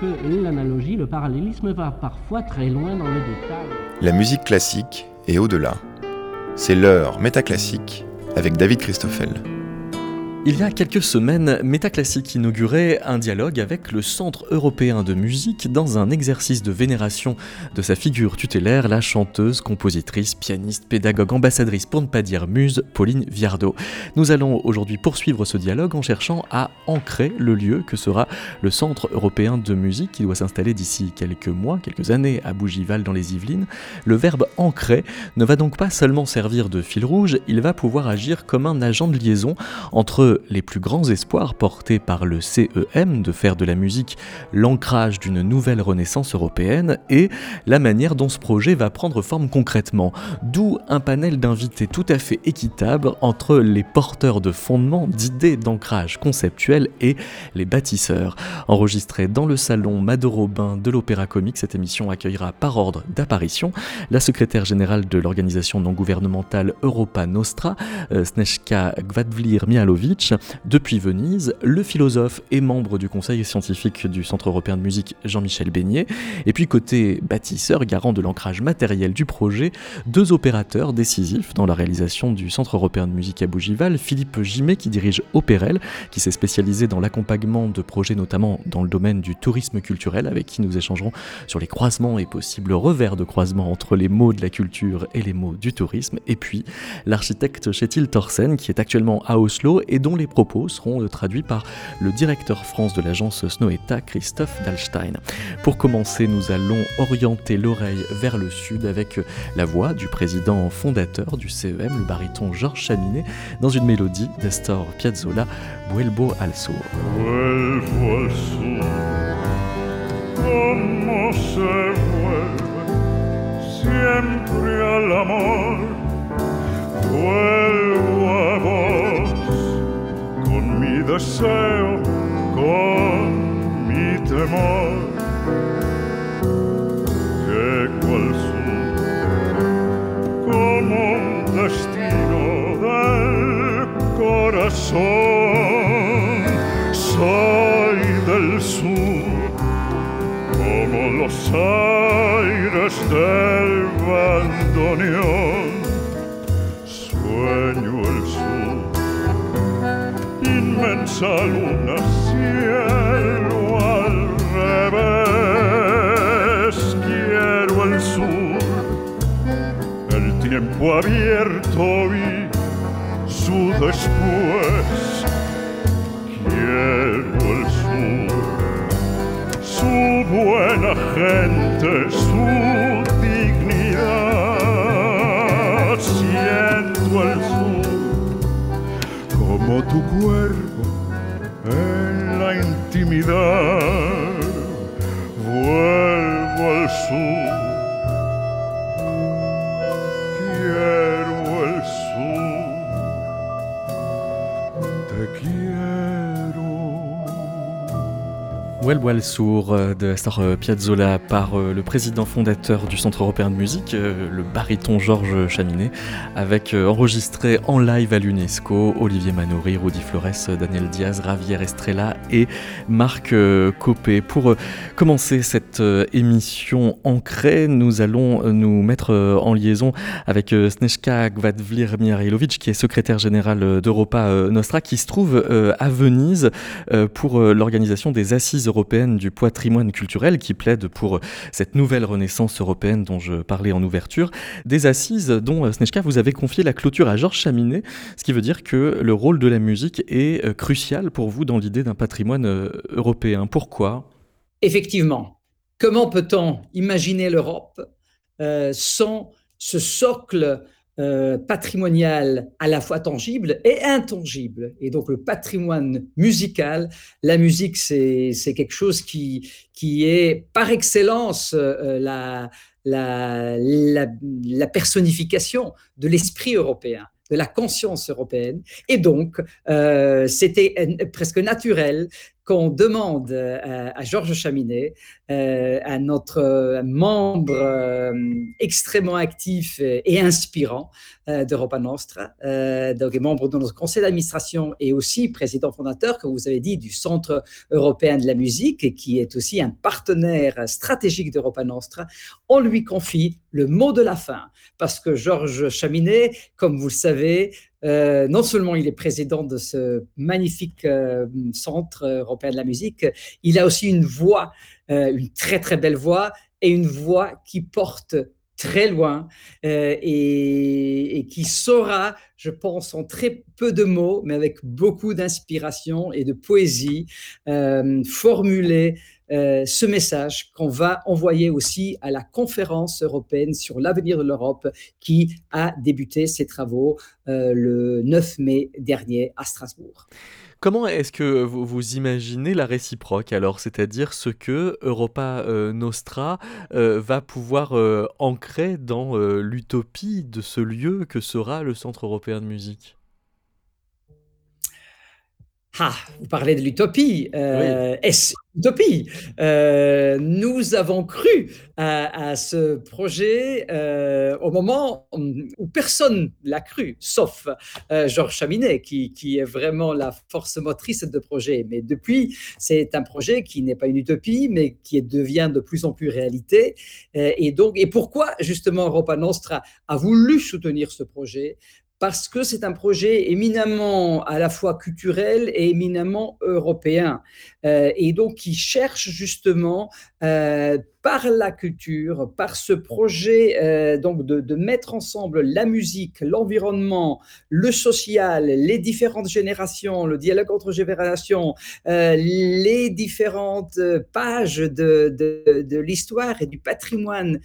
que l'analogie, le parallélisme va parfois très loin dans le détail. La musique classique est au-delà. C'est l'heure métaclassique avec David Christoffel. Il y a quelques semaines, Métaclassique inaugurait un dialogue avec le Centre européen de musique dans un exercice de vénération de sa figure tutélaire, la chanteuse, compositrice, pianiste, pédagogue, ambassadrice, pour ne pas dire muse, Pauline Viardot. Nous allons aujourd'hui poursuivre ce dialogue en cherchant à ancrer le lieu que sera le Centre européen de musique qui doit s'installer d'ici quelques mois, quelques années à Bougival dans les Yvelines. Le verbe ancrer ne va donc pas seulement servir de fil rouge, il va pouvoir agir comme un agent de liaison entre les plus grands espoirs portés par le CEM de faire de la musique l'ancrage d'une nouvelle renaissance européenne et la manière dont ce projet va prendre forme concrètement. D'où un panel d'invités tout à fait équitable entre les porteurs de fondements, d'idées d'ancrage conceptuel et les bâtisseurs. Enregistré dans le salon Mado Robin de l'Opéra Comique, cette émission accueillera par ordre d'apparition la secrétaire générale de l'organisation non gouvernementale Europa Nostra, euh, Snezhka Gvadvlir Depuis Venise, le philosophe et membre du conseil scientifique du Centre européen de musique Jean-Michel Beignet, et puis côté bâtisseur, garant de l'ancrage matériel du projet, deux opérateurs décisifs dans la réalisation du Centre européen de musique à Bougival, Philippe Gimet qui dirige Opérel, qui s'est spécialisé dans l'accompagnement de projets notamment dans le domaine du tourisme culturel, avec qui nous échangerons sur les croisements et possibles revers de croisements entre les mots de la culture et les mots du tourisme, et puis l'architecte Chetil Thorsen qui est actuellement à Oslo et dont les propos seront euh, traduits par le directeur France de l'agence Snoeta, Christophe Dalstein. Pour commencer, nous allons orienter l'oreille vers le sud avec euh, la voix du président fondateur du CEM, le baryton Georges Chaminet, dans une mélodie d'Astor Piazzolla, Vuelvo al sur. Deseo, con mi temor. Que cual sur, como destino del corazón. los aires del bandoneón. Inmensa luna, cielo al revés. Quiero el sur, el tiempo abierto y su después. Quiero el sur su buena gente, su dignidad. Siento el sur como tu cuerpo intimidad. Vuelvo Well Sour euh, de Astor euh, Piazzolla par euh, le président fondateur du Centre européen de musique, le baryton Georges Chaminet, avec enregistré en live à l'UNESCO Olivier Manori, Rudy Flores, Daniel Diaz, Ravier Estrella et Marc Copé. Pour commencer cette émission ancrée, nous allons nous mettre en liaison avec Snezhka Gvadvlir Mihailovic, qui est secrétaire général d'Europa Nostra, qui se trouve à Venise pour l'organisation des assises européenne du patrimoine culturel qui plaide pour cette nouvelle renaissance européenne dont je parlais en ouverture, des assises dont, euh, Snezhka, vous avez confié la clôture à Georges Chaminet, ce qui veut dire que le rôle de la musique est euh, crucial pour vous dans l'idée d'un patrimoine euh, européen. Pourquoi? Effectivement. Comment peut-on imaginer l'Europe sans ce socle euh, patrimonial à la fois tangible et intangible. Et donc le patrimoine musical, la musique, c'est quelque chose qui, qui est par excellence euh, la, la, la, personnification de l'esprit européen de la conscience européenne. Et donc, euh, c'était presque naturel qu'on demande à, Georges Chaminet, à notre membre extrêmement actif et inspirant d'Europa Nostra, donc membre de notre conseil d'administration et aussi président fondateur, comme vous avez dit, du Centre européen de la musique, qui est aussi un partenaire stratégique d'Europa Nostra, on lui confie le mot de la fin, parce que Georges Chaminet, comme vous le savez, euh, non seulement il est président de ce magnifique euh, centre européen de la musique, il a aussi une voix, euh, une très très belle voix, et une voix qui porte très loin et, qui saura, je pense, en très peu de mots, mais avec beaucoup d'inspiration et de poésie, formuler euh, ce message qu'on va envoyer aussi à la conférence européenne sur l'avenir de l'Europe qui a débuté ses travaux euh, le 9 mai dernier à Strasbourg. Comment est-ce que vous, imaginez la réciproque? Alors, c'est-à-dire ce que Europa euh, Nostra va pouvoir ancrer dans l'utopie de ce lieu que sera le Centre européen de musique? Ah, vous parlez de l'utopie. Euh, Est-ce utopie? Euh, Nous avons cru à, ce projet euh, au moment où personne l'a cru, sauf euh, Georges Chaminet, qui, qui, est vraiment la force motrice de projet. Mais depuis, c'est un projet qui n'est pas une utopie, mais qui devient de plus en plus réalité. Et donc, et pourquoi justement Europa Nostra a voulu soutenir ce projet? Parce que c'est un projet éminemment à la fois culturel et éminemment européen, euh, et donc qui cherche justement euh, par la culture, par ce projet euh, donc de, mettre ensemble la musique, l'environnement, le social, les différentes générations, le dialogue entre générations, les différentes pages de, de, l'histoire et du patrimoine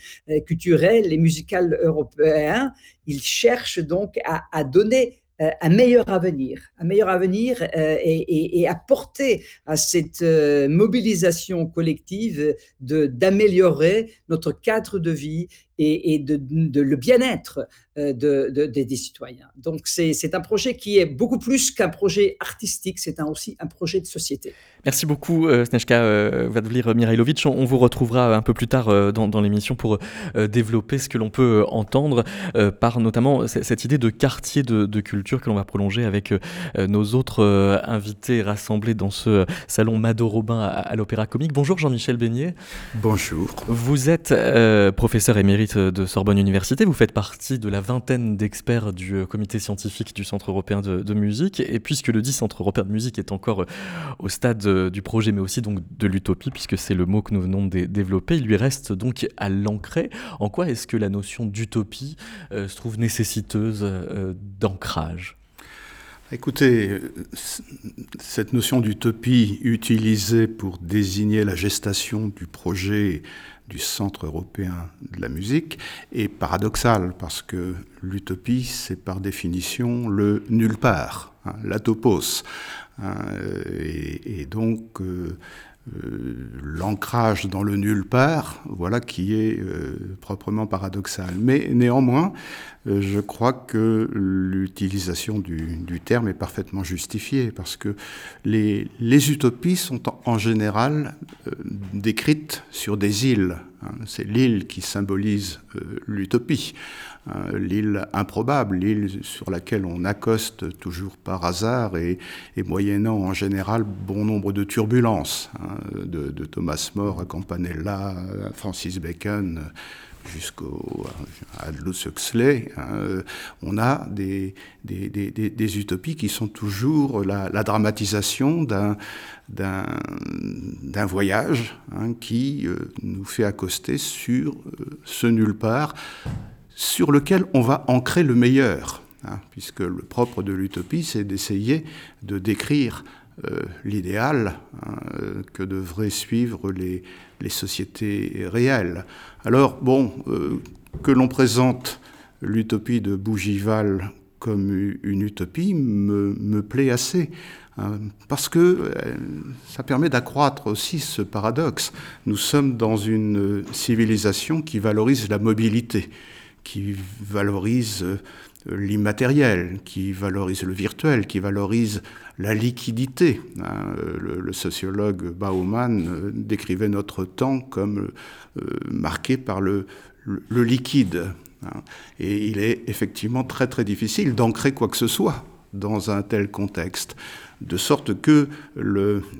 culturel et musical européen, il cherche donc à, donner euh, un meilleur avenir, un meilleur avenir euh, et, et, apporter à cette euh, mobilisation collective d'améliorer notre cadre de vie et, de, le bien-être euh, de, des citoyens. Donc c'est un projet qui est beaucoup plus qu'un projet artistique, c'est aussi un projet de société. Merci beaucoup euh, Snejka euh, Vadvlir Mirailovic. On, vous retrouvera un peu plus tard euh, dans, l'émission pour développer ce que l'on peut entendre par notamment cette idée de quartier de, culture que l'on va prolonger avec nos autres invités rassemblés dans ce salon Mado Robin à, à l'Opéra Comique. Bonjour Jean-Michel Beignet. Bonjour. Vous êtes professeur émérite de Sorbonne Université. Vous faites partie de la vingtaine d'experts du euh, comité scientifique du Centre européen de, musique. Et puisque le dit Centre européen de musique est encore euh, au stade euh, du projet, mais aussi donc de l'utopie, puisque c'est le mot que nous venons de développer, il lui reste donc à l'ancrer. En quoi est-ce que la notion d'utopie se trouve nécessiteuse d'ancrage? Écoutez, cette notion d'utopie utilisée pour désigner la gestation du projet du Centre européen de la musique est paradoxal parce que l'utopie, c'est par définition le nulle part, hein, l'atopos. Hein, et, donc, euh, l'ancrage dans le nulle part, voilà qui est euh, proprement paradoxal. Mais néanmoins, euh, je crois que l'utilisation du, terme est parfaitement justifiée parce que les, les utopies sont en, général décrites sur des îles. Hein. C'est l'île qui symbolise l'utopie. Euh, l'île improbable, l'île sur laquelle on accoste toujours par hasard et, moyennant en général bon nombre de turbulences, hein, de, Thomas More à Campanella, Francis Bacon jusqu'au Aldous Huxley, hein, on a des, utopies qui sont toujours la, dramatisation d'un d'un voyage hein, qui euh, nous fait accoster sur euh, ce nulle part sur lequel on va ancrer le meilleur, hein, puisque le propre de l'utopie, c'est d'essayer de décrire euh, l'idéal hein, euh, que devraient suivre les, sociétés réelles. Alors, bon, euh, que l'on présente l'utopie de Bougival comme une utopie me, plaît assez, hein, parce que ça permet d'accroître aussi ce paradoxe. Nous sommes dans une civilisation qui valorise la mobilité qui valorise l'immatériel, qui valorise le virtuel, qui valorise la liquidité. Hein. Le, sociologue Bauman décrivait notre temps comme marqué par le, liquide. Hein. Et il est effectivement très très difficile d'ancrer quoi que ce soit dans un tel contexte, de sorte que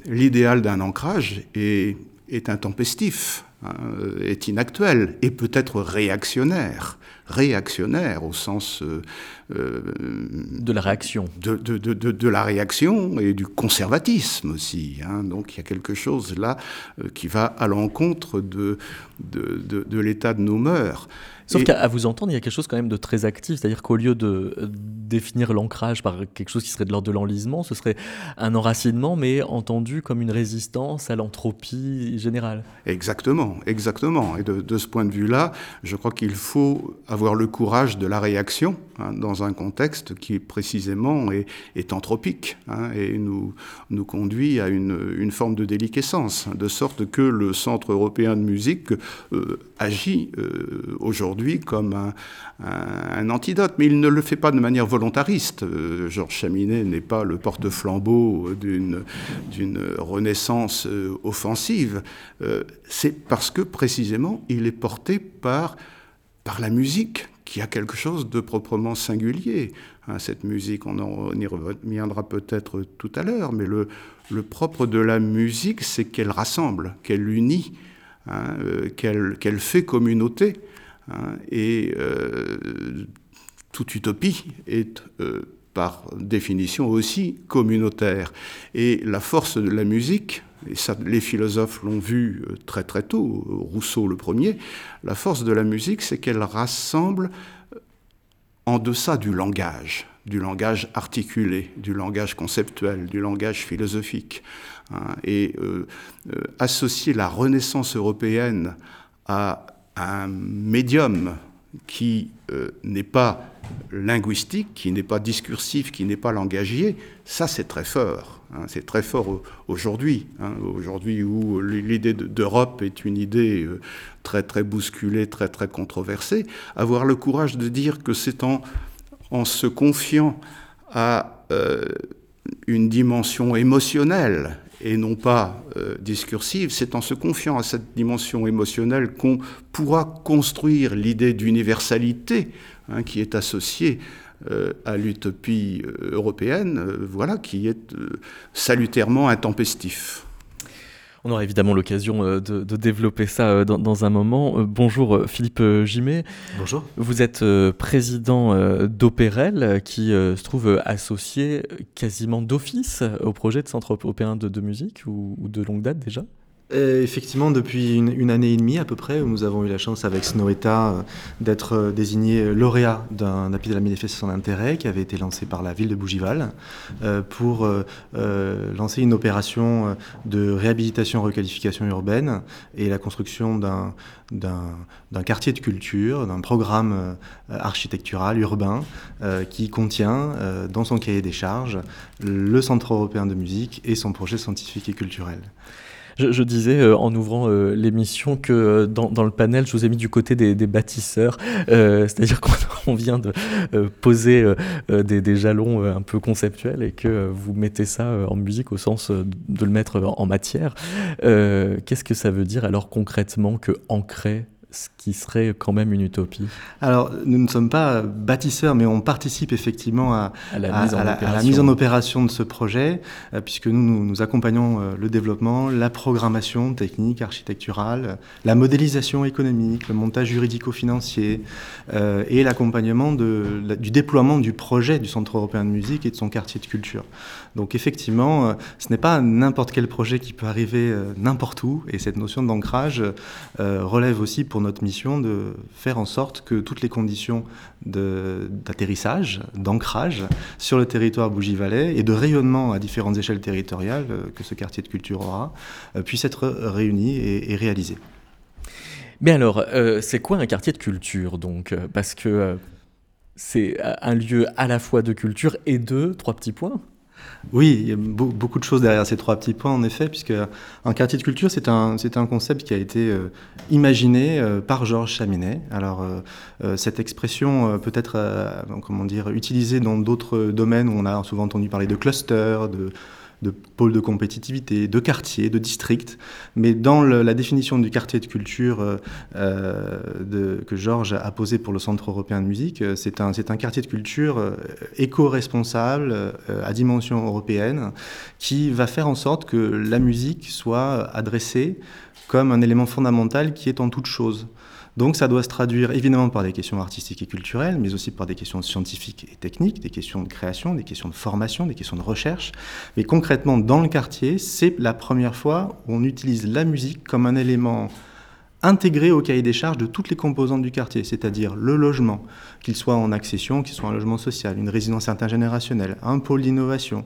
l'idéal d'un ancrage est, est intempestif, hein, est inactuel et peut-être réactionnaire réactionnaire au sens euh, euh, de la réaction. De, de, de, de, la réaction et du conservatisme aussi. Hein. Donc il y a quelque chose là euh, qui va à l'encontre de, de, l'état de nos mœurs. Sauf qu'à vous entendre, il y a quelque chose quand même de très actif, c'est-à-dire qu'au lieu de définir l'ancrage par quelque chose qui serait de l'ordre de l'enlisement, ce serait un enracinement, mais entendu comme une résistance à l'entropie générale. Exactement, exactement. Et de, ce point de vue-là, je crois qu'il faut avoir le courage de la réaction hein, dans un contexte qui précisément est, est anthropique hein, et nous, nous conduit à une, une, forme de déliquescence, de sorte que le Centre européen de musique euh, agit euh, aujourd'hui comme un, antidote, mais il ne le fait pas de manière volontariste. Euh, Georges Chaminet n'est pas le porte-flambeau d'une renaissance euh, offensive. Euh, c'est parce que précisément il est porté par, la musique qui a quelque chose de proprement singulier. Hein, cette musique, on, y reviendra peut-être tout à l'heure, mais le, le propre de la musique, c'est qu'elle rassemble, qu'elle unit, hein, qu'elle fait communauté. Hein, et euh, toute utopie est euh, par définition aussi communautaire. Et la force de la musique, et ça, les philosophes l'ont vu euh, très très tôt, Rousseau le premier, la force de la musique, c'est qu'elle rassemble en deçà du langage, du langage articulé, du langage conceptuel, du langage philosophique. Hein, et associer la Renaissance européenne à un médium qui euh, n'est pas linguistique, qui n'est pas discursif, qui n'est pas langagier, ça c'est très fort. Hein. c'est très fort aujourd'hui. Hein. aujourd'hui où l'idée d'Europe est une idée euh, très très bousculée, très très controversée, avoir le courage de dire que c'est en, en se confiant à euh, une dimension émotionnelle et non pas euh, discursive, c'est en se confiant à cette dimension émotionnelle qu'on pourra construire l'idée d'universalité hein, qui est associée euh, à l'utopie euh, européenne, voilà, qui est salutairement intempestif. On aura évidemment l'occasion euh, de, développer ça euh, dans, un moment. Euh, bonjour Philippe Gimet. Bonjour. Vous êtes président d'Opérel qui se trouve associé quasiment d'office au projet de Centre européen de, musique ou de longue date déjà? Euh, effectivement, depuis une, année et demie à peu près, nous avons eu la chance avec Snoeta euh, d'être euh, désigné lauréat d'un appui de la manifestation d'intérêt qui avait été lancé par la ville de Bougival pour lancer une opération de réhabilitation requalification urbaine et la construction d'un quartier de culture, d'un programme architectural urbain qui contient dans son cahier des charges le Centre européen de musique et son projet scientifique et culturel. Je, disais euh, en ouvrant euh, l'émission que euh, dans, le panel, je vous ai mis du côté des, bâtisseurs, c'est-à-dire qu'on vient de poser des, jalons un peu conceptuels et que vous mettez ça en musique au sens de le mettre en matière. Qu'est-ce que ça veut dire alors concrètement que ancrer ce qui serait quand même une utopie Alors, nous ne sommes pas bâtisseurs, mais on participe effectivement à, la, mise en opération de ce projet, euh, puisque nous, nous, accompagnons euh, le développement, la programmation technique, architecturale, la modélisation économique, le montage juridico-financier euh, et l'accompagnement du déploiement du projet du Centre européen de musique et de son quartier de culture. Donc effectivement, ce n'est pas n'importe quel projet qui peut arriver n'importe où, et cette notion d'ancrage relève aussi pour notre mission de faire en sorte que toutes les conditions d'atterrissage, d'ancrage sur le territoire Bougie-Valais et de rayonnement à différentes échelles territoriales euh, que ce quartier de culture aura, euh, puissent être réunies et, réalisées. Mais alors, euh, c'est quoi un quartier de culture donc Parce que c'est un lieu à la fois de culture et de, trois petits points? Oui, il y a beaucoup de choses derrière ces trois petits points, en effet, puisque un quartier de culture, c'est un, concept qui a été euh, imaginé euh, par Georges Chaminet. Alors, euh, cette expression peut être, comment dire, utilisée dans d'autres domaines où on a souvent entendu parler de cluster, de de pôles de compétitivité, de quartiers, de districts. Mais dans la définition du quartier de culture euh, euh, que Georges a posé pour le Centre européen de musique, euh, c'est un, un, quartier de culture éco-responsable à dimension européenne qui va faire en sorte que la musique soit adressée comme un élément fondamental qui est en toute chose. Donc ça doit se traduire évidemment par des questions artistiques et culturelles, mais aussi par des questions scientifiques et techniques, des questions de création, des questions de formation, des questions de recherche. Mais concrètement, dans le quartier, c'est la première fois où on utilise la musique comme un élément intégré au cahier des charges de toutes les composantes du quartier, c'est-à-dire le logement, qu'il soit en accession, qu'il soit un logement social, une résidence intergénérationnelle, un pôle d'innovation,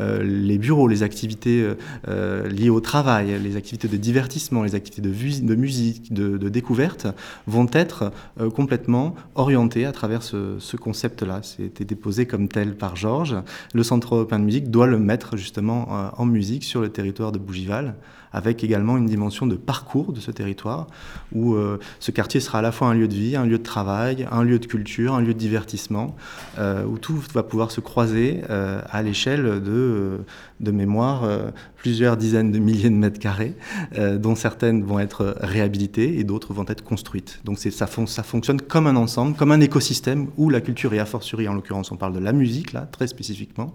euh, les bureaux, les activités euh, euh, liées au travail, les activités de divertissement, les activités de, musique, de, découverte, vont être complètement orientées à travers ce, ce concept-là. C'était déposé comme tel par Georges. Le Centre européen de musique doit le mettre justement en musique sur le territoire de Bougival avec également une dimension de parcours de ce territoire, où euh, ce quartier sera à la fois un lieu de vie, un lieu de travail, un lieu de culture, un lieu de divertissement, euh, où tout va pouvoir se croiser euh, à l'échelle de, de mémoire plusieurs dizaines de milliers de mètres carrés, dont certaines vont être réhabilitées et d'autres vont être construites. Donc ça, fonctionne comme un ensemble, comme un écosystème où la culture, et a fortiori en l'occurrence on parle de la musique, là, très spécifiquement,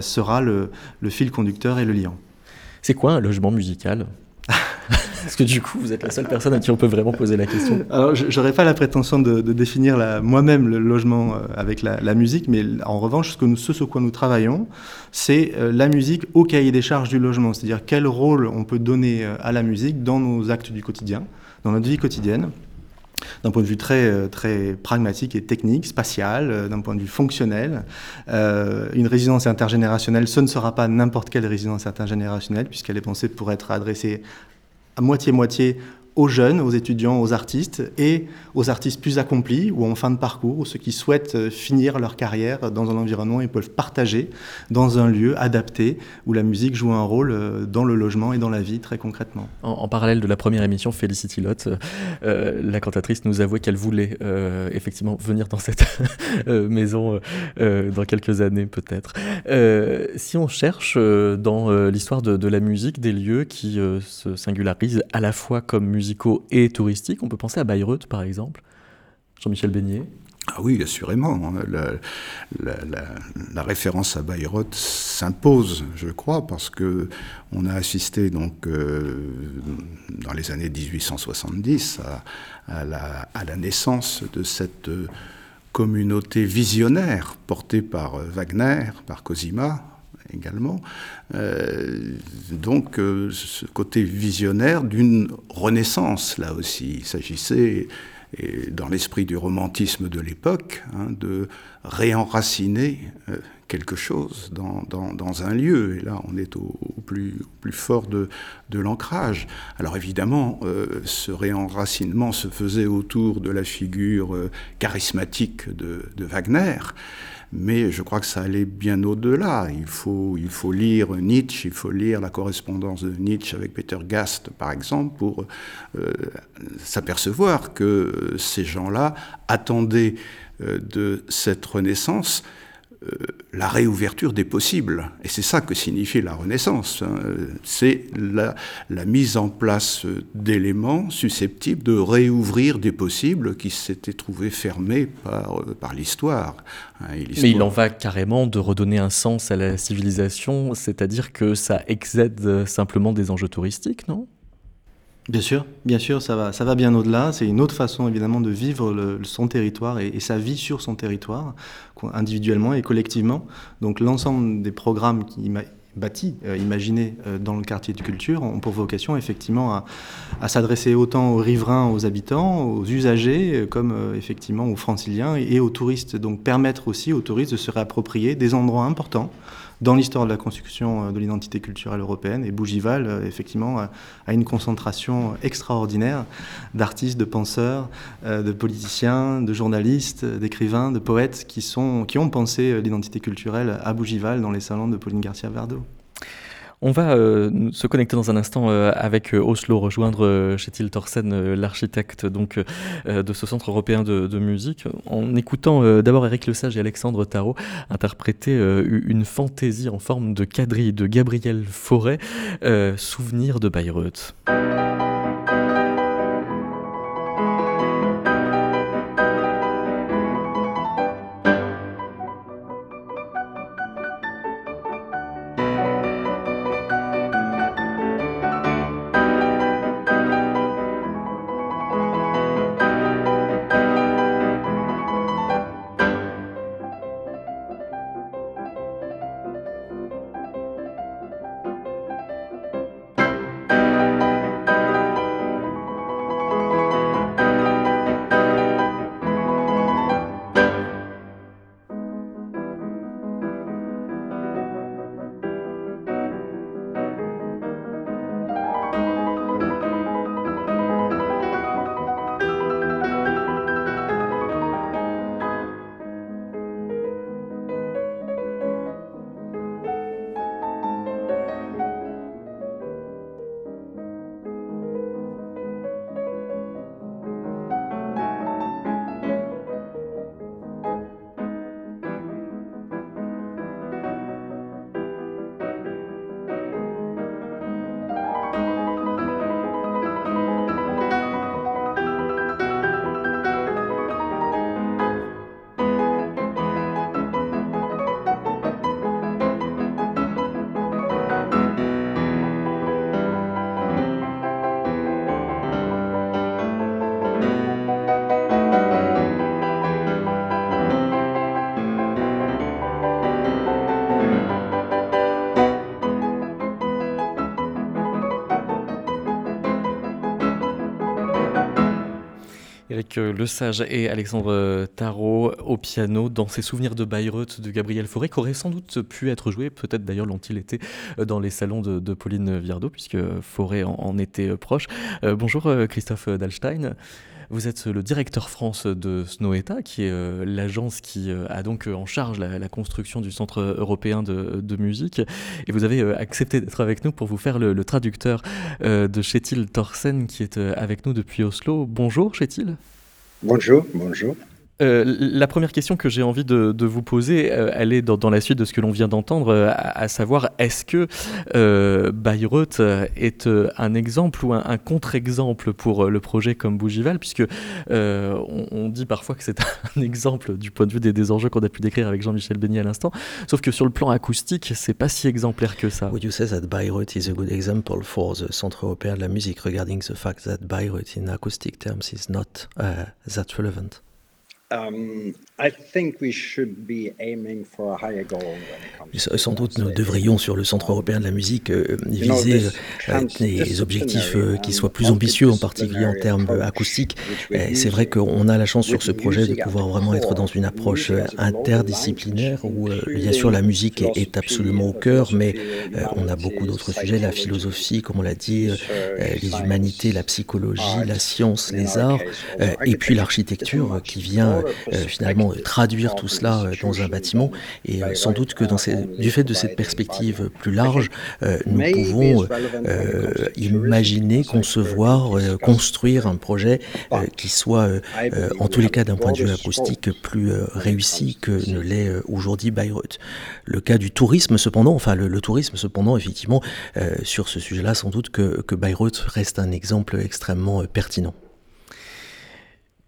sera le, le fil conducteur et le liant. C'est quoi un logement musical Parce que du coup, vous êtes la seule personne à qui on peut vraiment poser la question. Alors, je n'aurais pas la prétention de, définir moi-même le logement euh, avec la, musique, mais en revanche, ce, que nous, ce sur quoi nous travaillons, c'est euh, la musique au cahier des charges du logement. C'est-à-dire quel rôle on peut donner euh, à la musique dans nos actes du quotidien, dans notre vie quotidienne d'un point de vue très, euh, très pragmatique et technique, spatial, euh, d'un point de vue fonctionnel. Euh, une résidence intergénérationnelle, ce ne sera pas n'importe quelle résidence intergénérationnelle, puisqu'elle est pensée pour être adressée à moitié-moitié aux jeunes, aux étudiants, aux artistes et aux artistes plus accomplis ou en fin de parcours, ou ceux qui souhaitent euh, finir leur carrière dans un environnement et peuvent partager dans un lieu adapté où la musique joue un rôle euh, dans le logement et dans la vie très concrètement. En, parallèle de la première émission, Felicity Lott, euh, la cantatrice nous avouait qu'elle voulait effectivement venir dans cette maison dans quelques années peut-être. si on cherche dans l'histoire de, la musique des lieux qui se singularisent à la fois comme musique et touristiques. On peut penser à Bayreuth, par exemple. Jean-Michel Beignet. Ah oui, assurément. La, référence à Bayreuth s'impose, je crois, parce que on a assisté donc euh, dans les années 1870 à, la, à, la, naissance de cette communauté visionnaire portée par Wagner, par Cosima, également. Euh, donc euh, ce côté visionnaire d'une renaissance, là aussi. Il s'agissait, dans l'esprit du romantisme de l'époque, hein, de réenraciner euh, quelque chose dans, un lieu. Et là, on est au, plus, fort de, l'ancrage. Alors évidemment, ce réenracinement se faisait autour de la figure charismatique de Wagner mais je crois que ça allait bien au-delà. Il faut, il faut lire Nietzsche, il faut lire la correspondance de Nietzsche avec Peter Gast, par exemple, pour euh, s'apercevoir que ces gens-là attendaient euh, de cette renaissance euh, la réouverture des possibles. Et c'est ça que signifie la Renaissance. Hein. C'est la, mise en place d'éléments susceptibles de réouvrir des possibles qui s'étaient trouvés fermés par, par l'histoire. Hein, Mais il en va carrément de redonner un sens à la civilisation, c'est-à-dire que ça excède simplement des enjeux touristiques, non? Bien sûr, bien sûr, ça va, ça va bien au-delà. C'est une autre façon évidemment de vivre son territoire et, sa vie sur son territoire, individuellement et collectivement. Donc l'ensemble des programmes qui bâtis, euh, imaginés euh, dans le quartier de culture, ont pour vocation effectivement à, à s'adresser autant aux riverains, aux habitants, aux usagers, euh, comme effectivement aux franciliens et, aux touristes. Donc permettre aussi aux touristes de se réapproprier des endroits importants dans l'histoire de la construction de l'identité culturelle européenne. Et Bougival, effectivement, a une concentration extraordinaire d'artistes, de penseurs, de politiciens, de journalistes, d'écrivains, de poètes qui, sont, qui ont pensé l'identité culturelle à Bougival dans les salons de Pauline Garcia Verdeau. On va euh, se connecter dans un instant euh, avec euh, Oslo, rejoindre Chetil Thorsen, l'architecte donc de ce centre européen de, musique, en écoutant d'abord Eric Lesage et Alexandre Tarot interpréter une fantaisie en forme de quadrille de Gabriel Fauré, Souvenir de Bayreuth. Le Sage et Alexandre Tarot au piano dans ses souvenirs de Bayreuth de Gabriel Fauré, qui aurait sans doute pu être joué, peut-être d'ailleurs l'ont-ils été, dans les salons de, Pauline Viardot, puisque Fauré en, était proche. Euh, bonjour euh, Christophe Dalstein. Vous êtes le directeur France de Snoweta, qui est euh, l'agence qui a donc en charge la, construction du Centre européen de, musique. Et vous avez accepté d'être avec nous pour vous faire le, traducteur de Chetil Thorsen, qui est avec nous depuis Oslo. Bonjour Chetil. Bonjour, bonjour. Euh, la première question que j'ai envie de, vous poser, euh, elle est dans, la suite de ce que l'on vient d'entendre, euh, à, savoir est-ce que Bayreuth est un exemple ou un, contre-exemple pour le projet comme Bougival, puisque on, dit parfois que c'est un exemple du point de vue des, enjeux qu'on a pu décrire avec Jean-Michel Beignet à l'instant, sauf que sur le plan acoustique, c'est pas si exemplaire que ça. Would you say that Bayreuth is a good example for the Centre européen de la musique, regarding the fact that Bayreuth in acoustic terms is not uh, that relevant? Sans doute, nous devrions, sur le Centre européen de la musique, euh, viser euh, des objectifs euh, qui soient plus ambitieux, en particulier en termes acoustiques. C'est vrai qu'on a la chance sur ce projet de pouvoir vraiment être dans une approche interdisciplinaire où, bien sûr, la musique est, absolument au cœur, mais on a beaucoup d'autres sujets, la philosophie, comme on l'a dit, les humanités, la psychologie, la science, les arts, et puis l'architecture qui vient euh, finalement traduire tout cela euh, dans un bâtiment. Et euh, sans doute que dans du fait de cette perspective plus large, nous pouvons imaginer, concevoir, construire un projet qui soit, en tous les cas d'un point de vue acoustique, plus réussi que ne l'est aujourd'hui Bayreuth. Le cas du tourisme, cependant, enfin le, tourisme, cependant, effectivement, sur ce sujet-là, sans doute que, que Bayreuth reste un exemple extrêmement pertinent.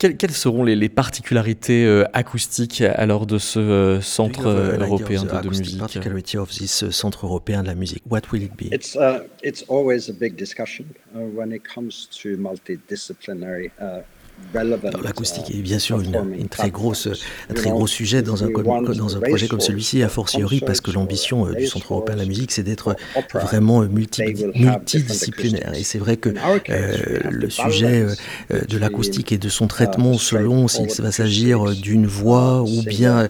Quelles, seront les, particularités euh, acoustiques alors de ce euh, centre euh, européen de, musique particularity of this centre européen de la musique. What will it be? It's uh, it's always a big discussion uh, when it comes to multidisciplinary uh, L'acoustique est bien sûr une, très grosse, un très gros sujet dans un, dans un projet comme celui-ci, a fortiori parce que l'ambition euh, du Centre européen de la musique, c'est d'être vraiment multi, multidisciplinaire. Et c'est vrai que euh, le sujet euh, de l'acoustique et de son traitement selon s'il va s'agir d'une voix ou bien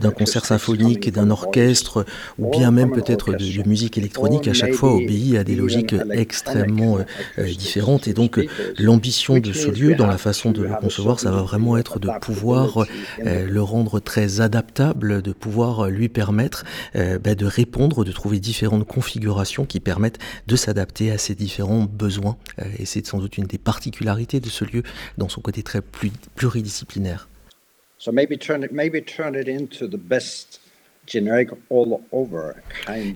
d'un concert symphonique d'un orchestre ou bien même peut-être de, de, musique électronique, à chaque fois obéit à des logiques extrêmement différentes. Et donc l'ambition de ce lieu dans la façon de le concevoir, ça va vraiment être de pouvoir euh, le rendre très adaptable, de pouvoir euh, lui permettre euh, bah, de répondre, de trouver différentes configurations qui permettent de s'adapter à ces différents besoins. et c'est sans doute une des particularités de ce lieu dans son côté très pluridisciplinaire. So maybe turn it, maybe turn it into the best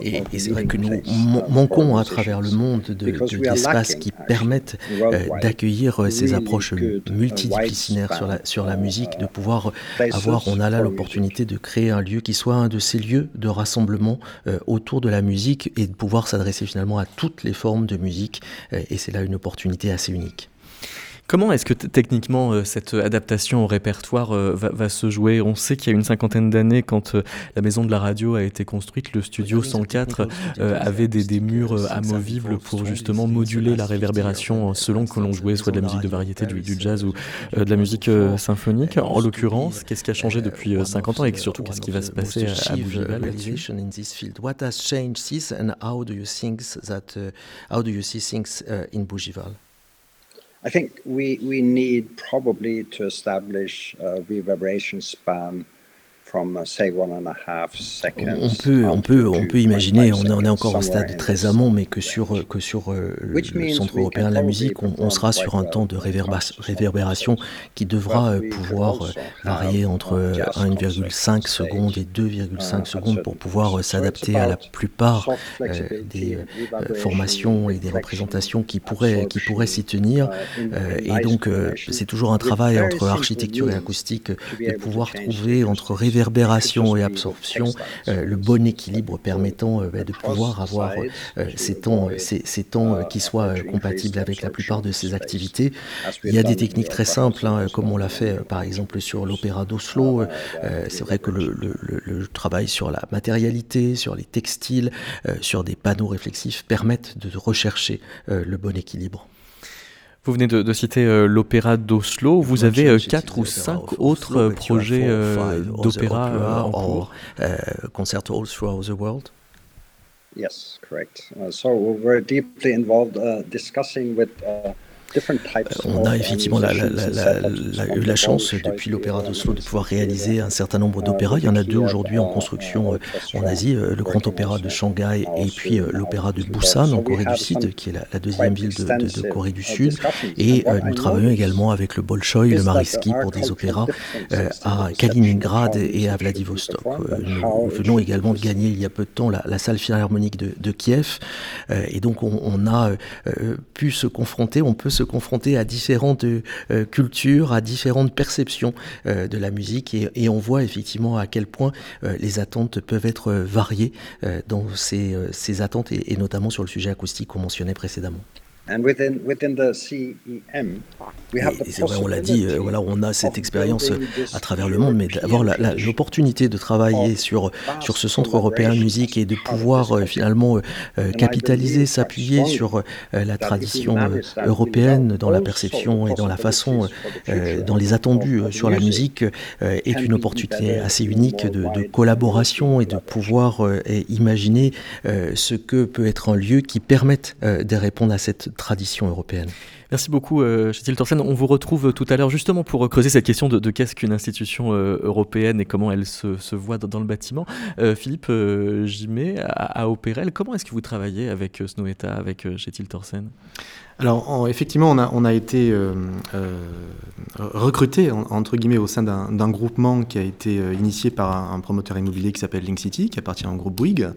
et, c'est vrai que nous manquons à travers le monde d'espaces de, qui permettent euh, d'accueillir euh, ces approches uh, multidisciplinaires sur la, sur la musique, de uh, pouvoir avoir, on a là l'opportunité de créer un lieu qui soit un de ces lieux de rassemblement euh, autour de la musique et de pouvoir s'adresser finalement à toutes les formes de musique. et c'est là une opportunité assez unique. Comment est-ce que techniquement euh, cette adaptation au répertoire euh, va, se jouer? On sait qu'il y a une cinquantaine d'années, quand euh, la maison de la radio a été construite, le studio 104 avait des, murs amovibles pour justement moduler la réverbération selon que l'on jouait soit de la musique de variété, du, jazz ou de la musique symphonique. En l'occurrence, qu'est-ce qui a changé depuis 50 ans et surtout qu'est-ce qui va se passer à Bougival What has changed since and how do you think that how do you see things in Bougival? I think we, we need probably to establish a reverberation span on peut, on peut, on peut imaginer, on est, encore au stade très amont, mais que sur, que sur euh, le Centre européen de la musique, on, sera sur un temps de réverbération qui devra euh, pouvoir euh, varier entre 1,5 secondes et 2,5 secondes pour pouvoir s'adapter à la plupart des formations et des représentations qui pourraient, qui pourraient s'y tenir. Et donc, c'est toujours un travail entre architecture et acoustique de pouvoir trouver entre réverbération réverbération et absorption, euh, le bon équilibre permettant euh, bah, de pouvoir avoir euh, ces temps, ces, temps qui soient compatibles avec la plupart de ces activités. Il y a des techniques très simples, hein, comme on l'a fait par exemple sur l'opéra d'Oslo. C'est vrai que le, le, travail sur la matérialité, sur les textiles, sur des panneaux réflexifs permettent de rechercher le bon équilibre. Vous venez de, citer euh, l'opéra d'Oslo. Vous avez euh, quatre ou cinq autres euh, projets d'opéra en cours. concerts all throughout the world. Yes, correct. Uh, so we're deeply involved uh, discussing with uh, on a effectivement la, eu la chance depuis l'Opéra d'Oslo de pouvoir réaliser un certain nombre d'opéras. Il y en a deux aujourd'hui en construction euh, en Asie, euh, le Grand Opéra de Shanghai et puis euh, l'Opéra de Busan en Corée du Sud, qui est la, deuxième ville de, Corée du Sud. Et nous travaillons également avec le Bolshoi, le Mariski pour des opéras à Kaliningrad et à Vladivostok. Nous venons également de gagner il y a peu de temps la, salle philharmonique de, Kiev. Et donc on, on a pu se confronter, on peut se confronter à différentes euh, cultures, à différentes perceptions euh, de la musique et, on voit effectivement à quel point euh, les attentes peuvent être variées dans ces, attentes et notamment sur le sujet acoustique qu'on mentionnait précédemment. Et, c'est vrai, on l'a dit, euh, voilà, on a cette expérience euh, à travers le monde, mais d'avoir l'opportunité de travailler sur, sur ce centre européen de musique et de pouvoir euh, finalement capitaliser, s'appuyer sur la tradition européenne dans la perception et dans la façon, dans les attendus sur la musique, est une opportunité assez unique de, de collaboration et de pouvoir imaginer ce que peut être un lieu qui permette de répondre à cette tradition européenne. Merci beaucoup, euh, Thorsen. On vous retrouve tout à l'heure justement pour creuser cette question de, qu'est-ce qu'une institution euh, européenne et comment elle se, voit dans, le bâtiment. Euh, Philippe euh, Jimet, à, à Opérel, comment est-ce que vous travaillez avec Snoeta, avec Chetil Thorsen alors effectivement, on a, été euh, euh, recruté entre guillemets au sein d'un groupement qui a été euh, initié par un, promoteur immobilier qui s'appelle Link City, qui appartient au groupe Bouygues.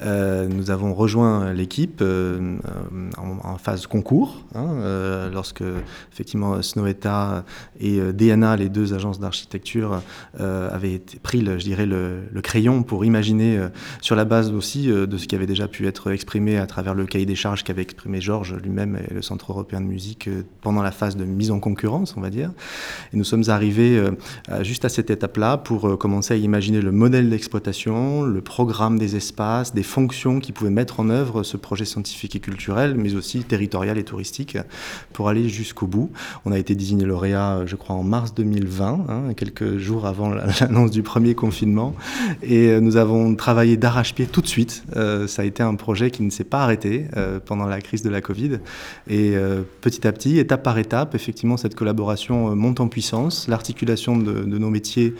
nous avons rejoint l'équipe en, phase concours, hein, euh, lorsque effectivement Snoweta et euh, DNA, les deux agences d'architecture, avaient pris, le, je dirais, le, crayon pour imaginer, sur la base aussi de ce qui avait déjà pu être exprimé à travers le cahier des charges qu'avait exprimé Georges lui-même et le Centre européen de musique pendant la phase de mise en concurrence, on va dire. Et nous sommes arrivés juste à cette étape-là pour commencer à imaginer le modèle d'exploitation, le programme des espaces, des fonctions qui pouvaient mettre en œuvre ce projet scientifique et culturel, mais aussi territorial et touristique, pour aller jusqu'au bout. On a été désigné lauréat, je crois, en mars 2020, hein, quelques jours avant l'annonce du premier confinement, et nous avons travaillé d'arrache-pied tout de suite. Euh, ça a été un projet qui ne s'est pas arrêté euh, pendant la crise de la Covid, et euh, petit à petit, étape par étape, effectivement, cette collaboration monte en puissance. L'articulation de, nos métiers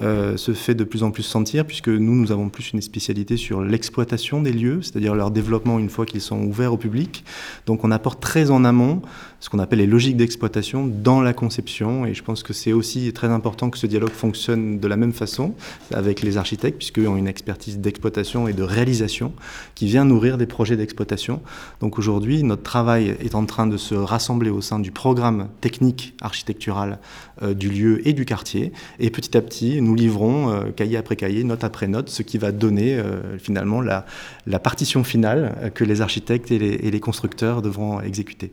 se fait de plus en plus sentir, puisque nous, nous avons plus une spécialité sur l'exploitation des lieux, c'est-à-dire leur développement une fois qu'ils sont ouverts au public. Donc on apporte très en amont ce qu'on appelle les logiques d'exploitation dans la conception. Et je pense que c'est aussi très important que ce dialogue fonctionne de la même façon avec les architectes, puisqu'ils ont une expertise d'exploitation et de réalisation qui vient nourrir des projets d'exploitation. Donc aujourd'hui, notre travail est en train de se rassembler au sein du programme technique architectural euh, du lieu et du quartier. Et petit à petit, nous livrons euh, cahier après cahier, note après note, ce qui va donner euh, finalement la, partition finale que les architectes et les constructeurs devront exécuter.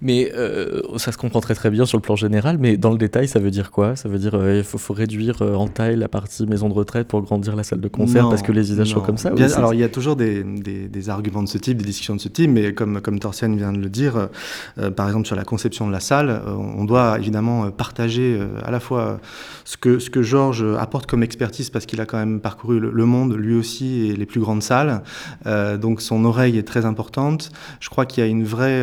Mais euh, ça se comprend très très bien sur le plan général, mais dans le détail, ça veut dire quoi? Ça veut dire qu'il euh, faut, réduire euh, en taille la partie maison de retraite pour grandir la salle de concert parce que les usages sont comme ça Alors il y a toujours des, des, arguments de ce type, des discussions de ce type, mais comme, comme Torsian vient de le dire, par exemple sur la conception de la salle, on doit évidemment partager à la fois ce que, ce que Georges apporte comme expertise parce qu'il a quand même parcouru le, monde lui aussi et les plus grandes salles, donc son oreille est très importante. Je crois qu'il y a une vraie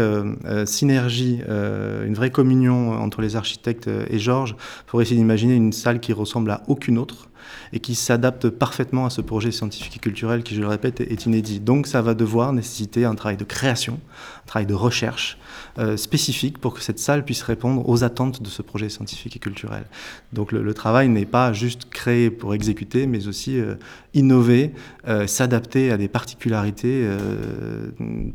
euh, une vraie communion entre les architectes et Georges pour essayer d'imaginer une salle qui ressemble à aucune autre et qui s'adapte parfaitement à ce projet scientifique et culturel qui, je le répète, est inédit. Donc ça va devoir nécessiter un travail de création, travail de recherche euh, spécifique pour que cette salle puisse répondre aux attentes de ce projet scientifique et culturel. Donc le, travail n'est pas juste créé pour exécuter, mais aussi euh, innover, euh, s'adapter à des particularités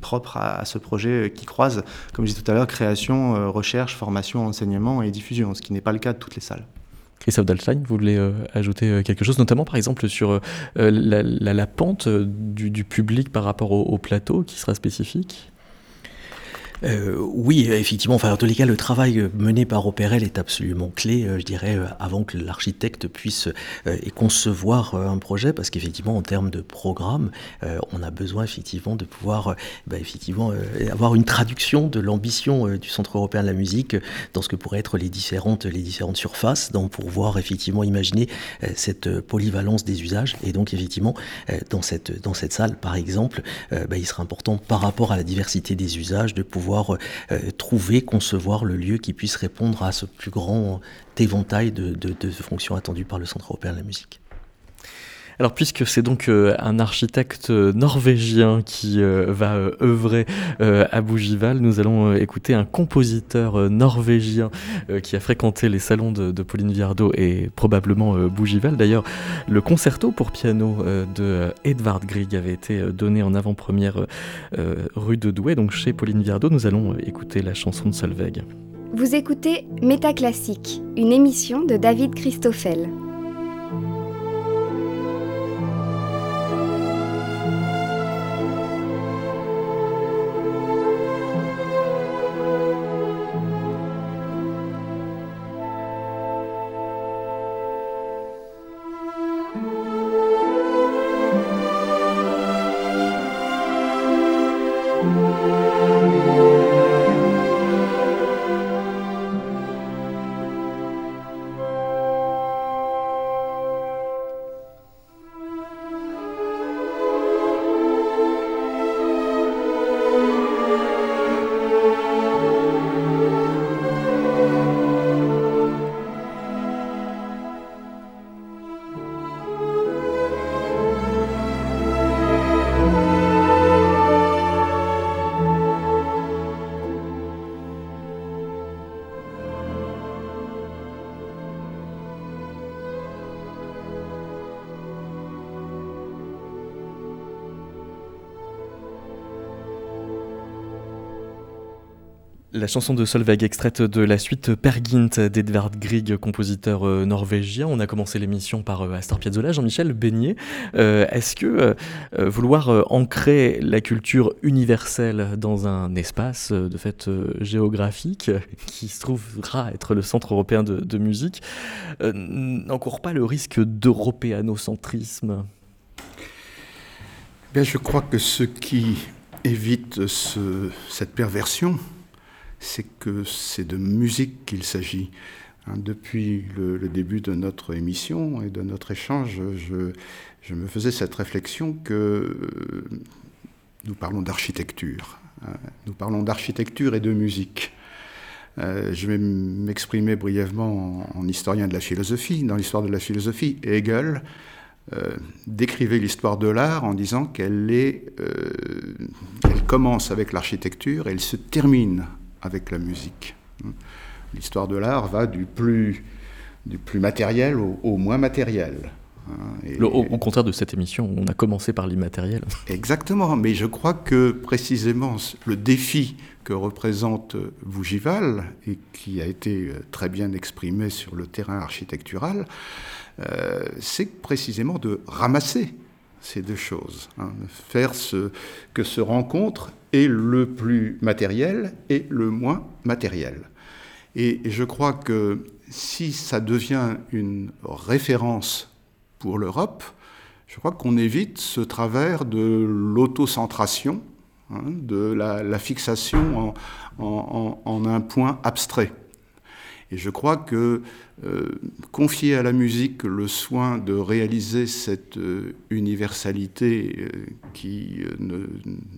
propres à, ce projet qui croise, comme je disais tout à l'heure, création, recherche, formation, enseignement et diffusion, ce qui n'est pas le cas de toutes les salles. Christophe Dalstein, vous voulez ajouter quelque chose, notamment par exemple sur la, pente du, public par rapport au plateau qui sera spécifique? Euh, oui, effectivement. Enfin, en tous les cas, le travail mené par Opérel est absolument clé, euh, je dirais, euh, avant que l'architecte puisse et concevoir un projet, parce qu'effectivement, en termes de programme, on a besoin effectivement de pouvoir, bah, effectivement, avoir une traduction de l'ambition du Centre européen de la musique dans ce que pourraient être les différentes, les différentes surfaces, donc pour pouvoir effectivement imaginer cette polyvalence des usages. Et donc, effectivement, dans cette dans cette salle, par exemple, bah, il sera important par rapport à la diversité des usages de pouvoir euh, trouver, concevoir le lieu qui puisse répondre à ce plus grand éventail de, de fonctions attendues par le Centre européen de la musique. Alors puisque c'est donc euh, un architecte norvégien qui euh, va euh, œuvrer à Bougival, nous allons écouter un compositeur norvégien qui a fréquenté les salons de, Pauline Viardot et probablement Bougival. D'ailleurs, le concerto pour piano de Edvard Grieg avait été donné en avant-première rue de Douai, donc chez Pauline Viardot. Nous allons écouter la chanson de Solveig. Vous écoutez Métaclassique, une émission de David Christoffel. Chanson de Solveig extraite de la suite Pergint d'Edvard Grieg, compositeur euh, norvégien. On a commencé l'émission par euh, Astor Piazzolla, Jean-Michel Beignet. Euh, est-ce que vouloir ancrer la culture universelle dans un espace de fait géographique qui se trouvera être le centre européen de, musique n'encourt pas le risque d'européanocentrisme? Bien, je crois que ce qui évite cette perversion, c'est que c'est de musique qu'il s'agit. Hein, depuis le, début de notre émission et de notre échange, je, me faisais cette réflexion que euh, nous parlons d'architecture. Hein. nous parlons d'architecture et de musique. Euh, je vais m'exprimer brièvement en, historien de la philosophie. Dans l'histoire de la philosophie, Hegel euh, décrivait l'histoire de l'art en disant qu'elle commence avec l'architecture et elle se termine avec la musique. L'histoire de l'art va du plus, du plus matériel au, moins matériel. Hein, au, contraire de cette émission, on a commencé par l'immatériel. Exactement, mais je crois que précisément le défi que représente Bougival, et qui a été euh, très bien exprimé sur le terrain architectural, euh, c'est précisément de ramasser ces deux choses, hein, faire ce, que se rencontre est le plus matériel et le moins matériel. Et je crois que si ça devient une référence pour l'Europe, je crois qu'on évite ce travers de l'autocentration, hein, de la, fixation en, un point abstrait. Et je crois que confier à la musique le soin de réaliser cette euh, universalité euh, qui ne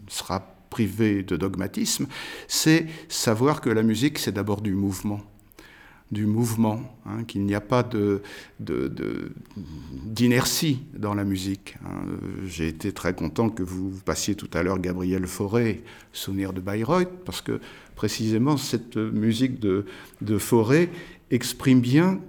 sera privée de dogmatisme, c'est savoir que la musique, c'est d'abord du mouvement du mouvement, hein, qu'il n'y a pas d'inertie dans la musique. Hein. J'ai été très content que vous passiez tout à l'heure Gabriel Fauré, Souvenir de Bayreuth, parce que précisément cette musique de Fauré exprime bien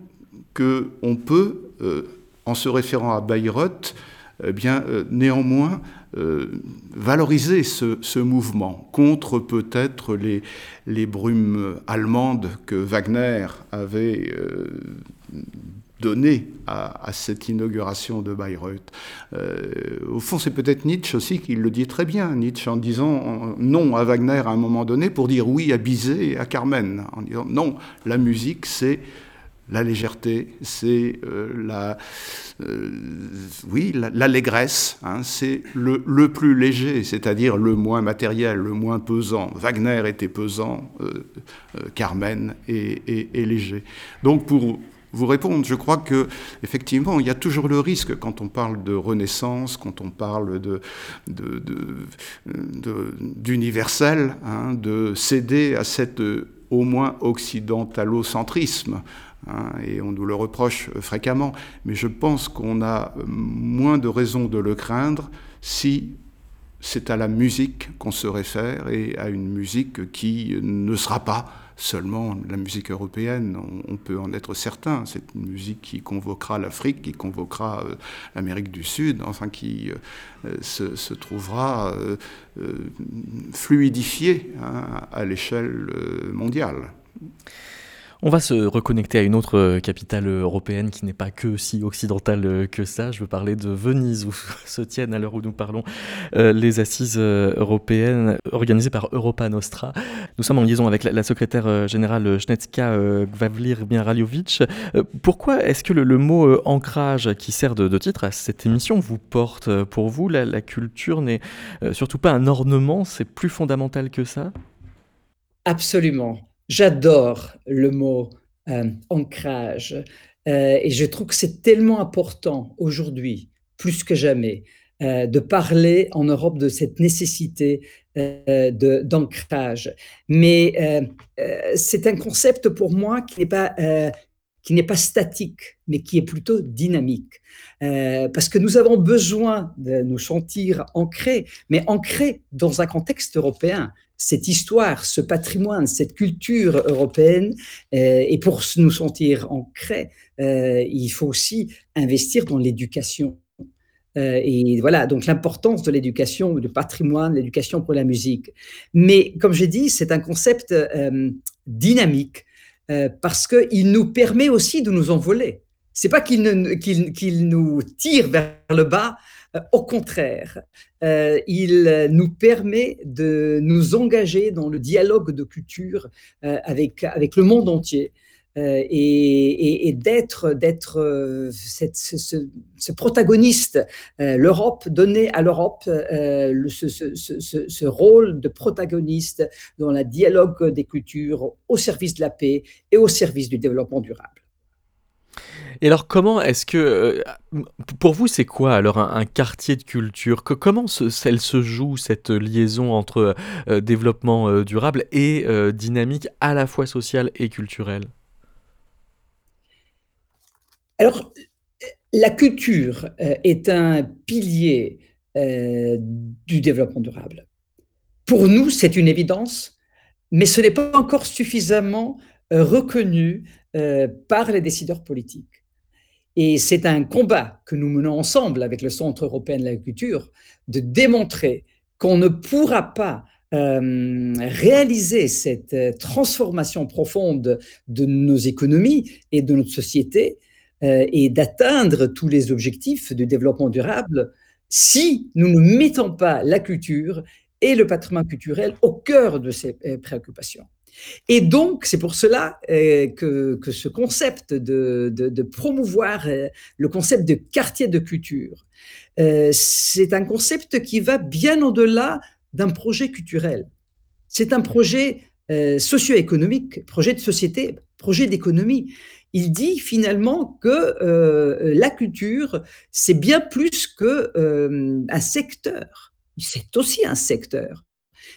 qu'on peut, euh, en se référant à Bayreuth, eh bien, euh, néanmoins, euh, valoriser ce, mouvement contre peut-être les, les, brumes allemandes que Wagner avait données à, cette inauguration de Bayreuth. Euh, au fond, c'est peut-être Nietzsche aussi qui le dit très bien, Nietzsche en disant non à Wagner à un moment donné pour dire oui à Bizet et à Carmen, en disant non, la musique c'est la légèreté, c'est euh, la, euh, oui, l'allégresse, hein, c'est le, plus léger, c'est-à-dire le moins matériel, le moins pesant. Wagner était pesant, Carmen est, léger. Donc pour vous répondre, je crois que effectivement, il y a toujours le risque quand on parle de renaissance, quand on parle d'universel, hein, de céder à cet au moins occidentalocentrisme Hein, et on nous le reproche fréquemment, mais je pense qu'on a moins de raisons de le craindre si c'est à la musique qu'on se réfère et à une musique qui ne sera pas seulement la musique européenne, on, peut en être certain, c'est une musique qui convoquera l'Afrique, qui convoquera euh, l'Amérique du Sud, enfin qui euh, se, trouvera euh, fluidifiée hein, à l'échelle mondiale. On va se reconnecter à une autre euh, capitale européenne qui n'est pas que si occidentale euh, que ça. Je veux parler de Venise, où se tiennent, à l'heure où nous parlons, euh, les assises européennes organisées par Europa Nostra. Nous sommes en liaison avec la, secrétaire générale Snetska Gvavlir Miaraljovic. Pourquoi est-ce que le, mot ancrage, qui sert de, titre à cette émission, vous porte Pour vous, la culture n'est surtout pas un ornement, c'est plus fondamental que ça? Absolument. J'adore le mot euh, ancrage euh, et je trouve que c'est tellement important aujourd'hui, plus que jamais, euh, de parler en Europe de cette nécessité d'ancrage. Mais c'est un concept pour moi qui n'est pas qui n'est pas statique, mais qui est plutôt dynamique. parce que nous avons besoin de nous sentir ancrés, mais ancrés dans un contexte européen cette histoire, ce patrimoine, cette culture européenne. Euh, et pour nous sentir ancrés, euh, il faut aussi investir dans l'éducation. et voilà, donc l'importance de l'éducation, du patrimoine, l'éducation pour la musique. Mais comme j'ai dit, c'est un concept dynamique parce qu'il nous permet aussi de nous envoler. C'est pas qu'il nous tire vers le bas, euh, au contraire, euh, il nous permet de nous engager dans le dialogue de culture euh, avec, avec le monde entier. et, d'être d'être ce, protagoniste, l'Europe donner à l'Europe ce, rôle de protagoniste dans le dialogue des cultures au service de la paix et au service du développement durable. Et alors, comment est-ce que, euh, pour vous, c'est quoi alors un, quartier de culture? Comment se, elle se joue cette liaison entre euh, développement euh, durable et dynamique à la fois sociale et culturelle? Alors, la culture est un pilier du développement durable. Pour nous, c'est une évidence, mais ce n'est pas encore suffisamment reconnu par les décideurs politiques. Et c'est un combat que nous menons ensemble avec le Centre européen de l'agriculture, de démontrer qu'on ne pourra pas euh, réaliser cette euh, transformation profonde de nos économies et de notre société euh, et d'atteindre tous les objectifs du développement durable si nous ne mettons pas la culture et le patrimoine culturel au cœur de ces préoccupations. Et donc, c'est pour cela euh, que, ce concept de, promouvoir euh, le concept de quartier de culture, euh, c'est un concept qui va bien au-delà d'un projet culturel. C'est un projet socio-économique, projet de société, projet d'économie. Il dit finalement que la culture, c'est bien plus qu'un secteur. C'est aussi un secteur,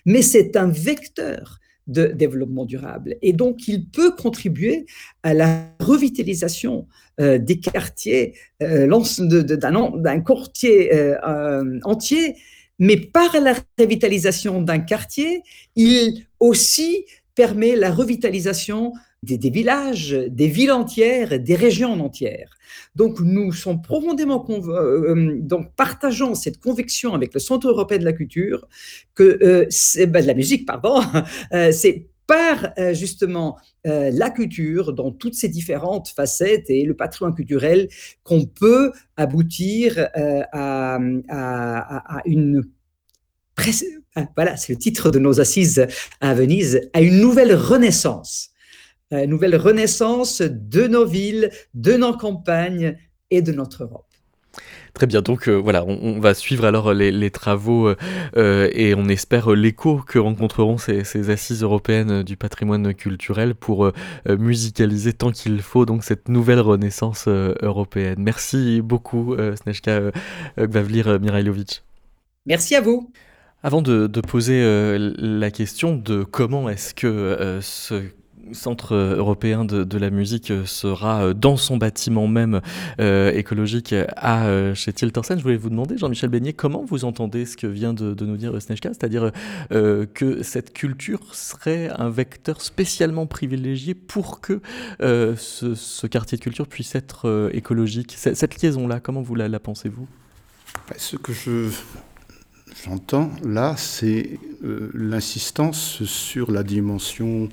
mais c'est un vecteur de développement durable. Et donc, il peut contribuer à la revitalisation euh, des quartiers, euh, d'un quartier euh, entier, mais par la revitalisation d'un quartier, il aussi permet la revitalisation des, villages, des villes entières, des régions entières. Donc nous sommes profondément euh, euh, donc partageons cette conviction avec le Centre européen de la culture que euh, ben, de la musique pardon, c'est par justement la culture dans toutes ses différentes facettes et le patrimoine culturel qu'on peut aboutir à, une voilà, c'est le titre de nos assises à Venise, à une nouvelle renaissance nouvelle renaissance de nos villes, de nos campagnes et de notre Europe. Très bien, donc euh, voilà, on, va suivre alors les, travaux euh, euh, et on espère l'écho que rencontreront ces, assises européennes du patrimoine culturel pour musicaliser tant qu'il faut donc cette nouvelle renaissance européenne. Merci beaucoup Snejka Gvavlir Mirailovic. Merci à vous. Avant de, de poser la question de comment est-ce que ce Centre européen de, la musique sera euh, dans son bâtiment même euh, écologique à euh, chez Tiltersen. Je voulais vous demander, Jean-Michel Beignet, comment vous entendez ce que vient de, nous dire Snejka, c'est-à-dire que cette culture serait un vecteur spécialement privilégié pour que ce, quartier de culture puisse être écologique? Cette liaison-là, comment vous la, pensez-vous? Bah, Ce que je j'entends là, c'est l'insistance sur la dimension euh,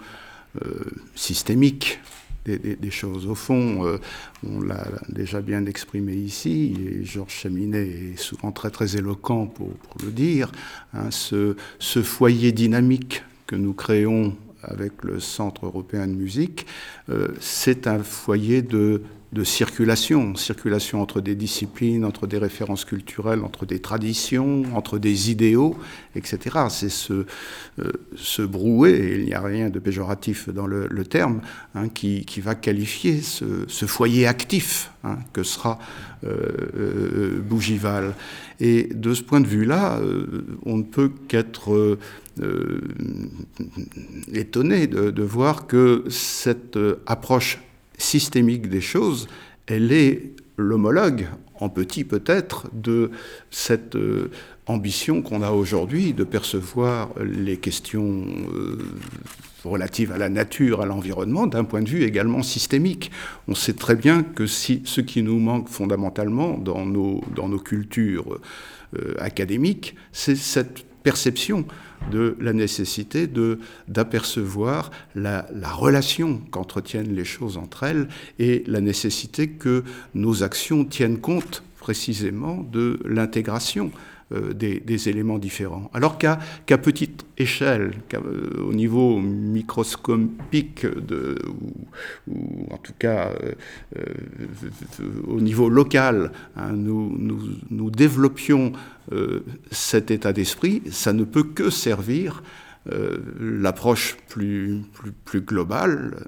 systémique des, choses. Au fond, euh, on l'a déjà bien exprimé ici, et Georges Chaminet est souvent très très éloquent pour, le dire, hein, ce, ce, foyer dynamique que nous créons avec le Centre européen de musique, euh, c'est un foyer de de circulation, circulation entre des disciplines, entre des références culturelles, entre des traditions, entre des idéaux, etc. C'est ce, euh, ce brouet, et il n'y a rien de péjoratif dans le, terme, hein, qui, qui, va qualifier ce, ce foyer actif hein, que sera euh, euh, Bougival. Et de ce point de vue-là, on ne peut qu'être étonné de, de, voir que cette approche systémique des choses, elle est l'homologue, en petit peut-être, de cette euh, ambition qu'on a aujourd'hui de percevoir les questions euh, relatives à la nature, à l'environnement, d'un point de vue également systémique. On sait très bien que ce qui nous manque fondamentalement dans nos, dans nos cultures euh, académiques, c'est cette perception de la nécessité de d'apercevoir la, la, relation qu'entretiennent les choses entre elles et la nécessité que nos actions tiennent compte précisément de l'intégration euh, des, éléments différents. Alors qu'à petite échelle, euh, au niveau microscopique, ou, en tout cas euh, au niveau local, hein, nous, développions cet état d'esprit, ça ne peut que servir l'approche plus, globale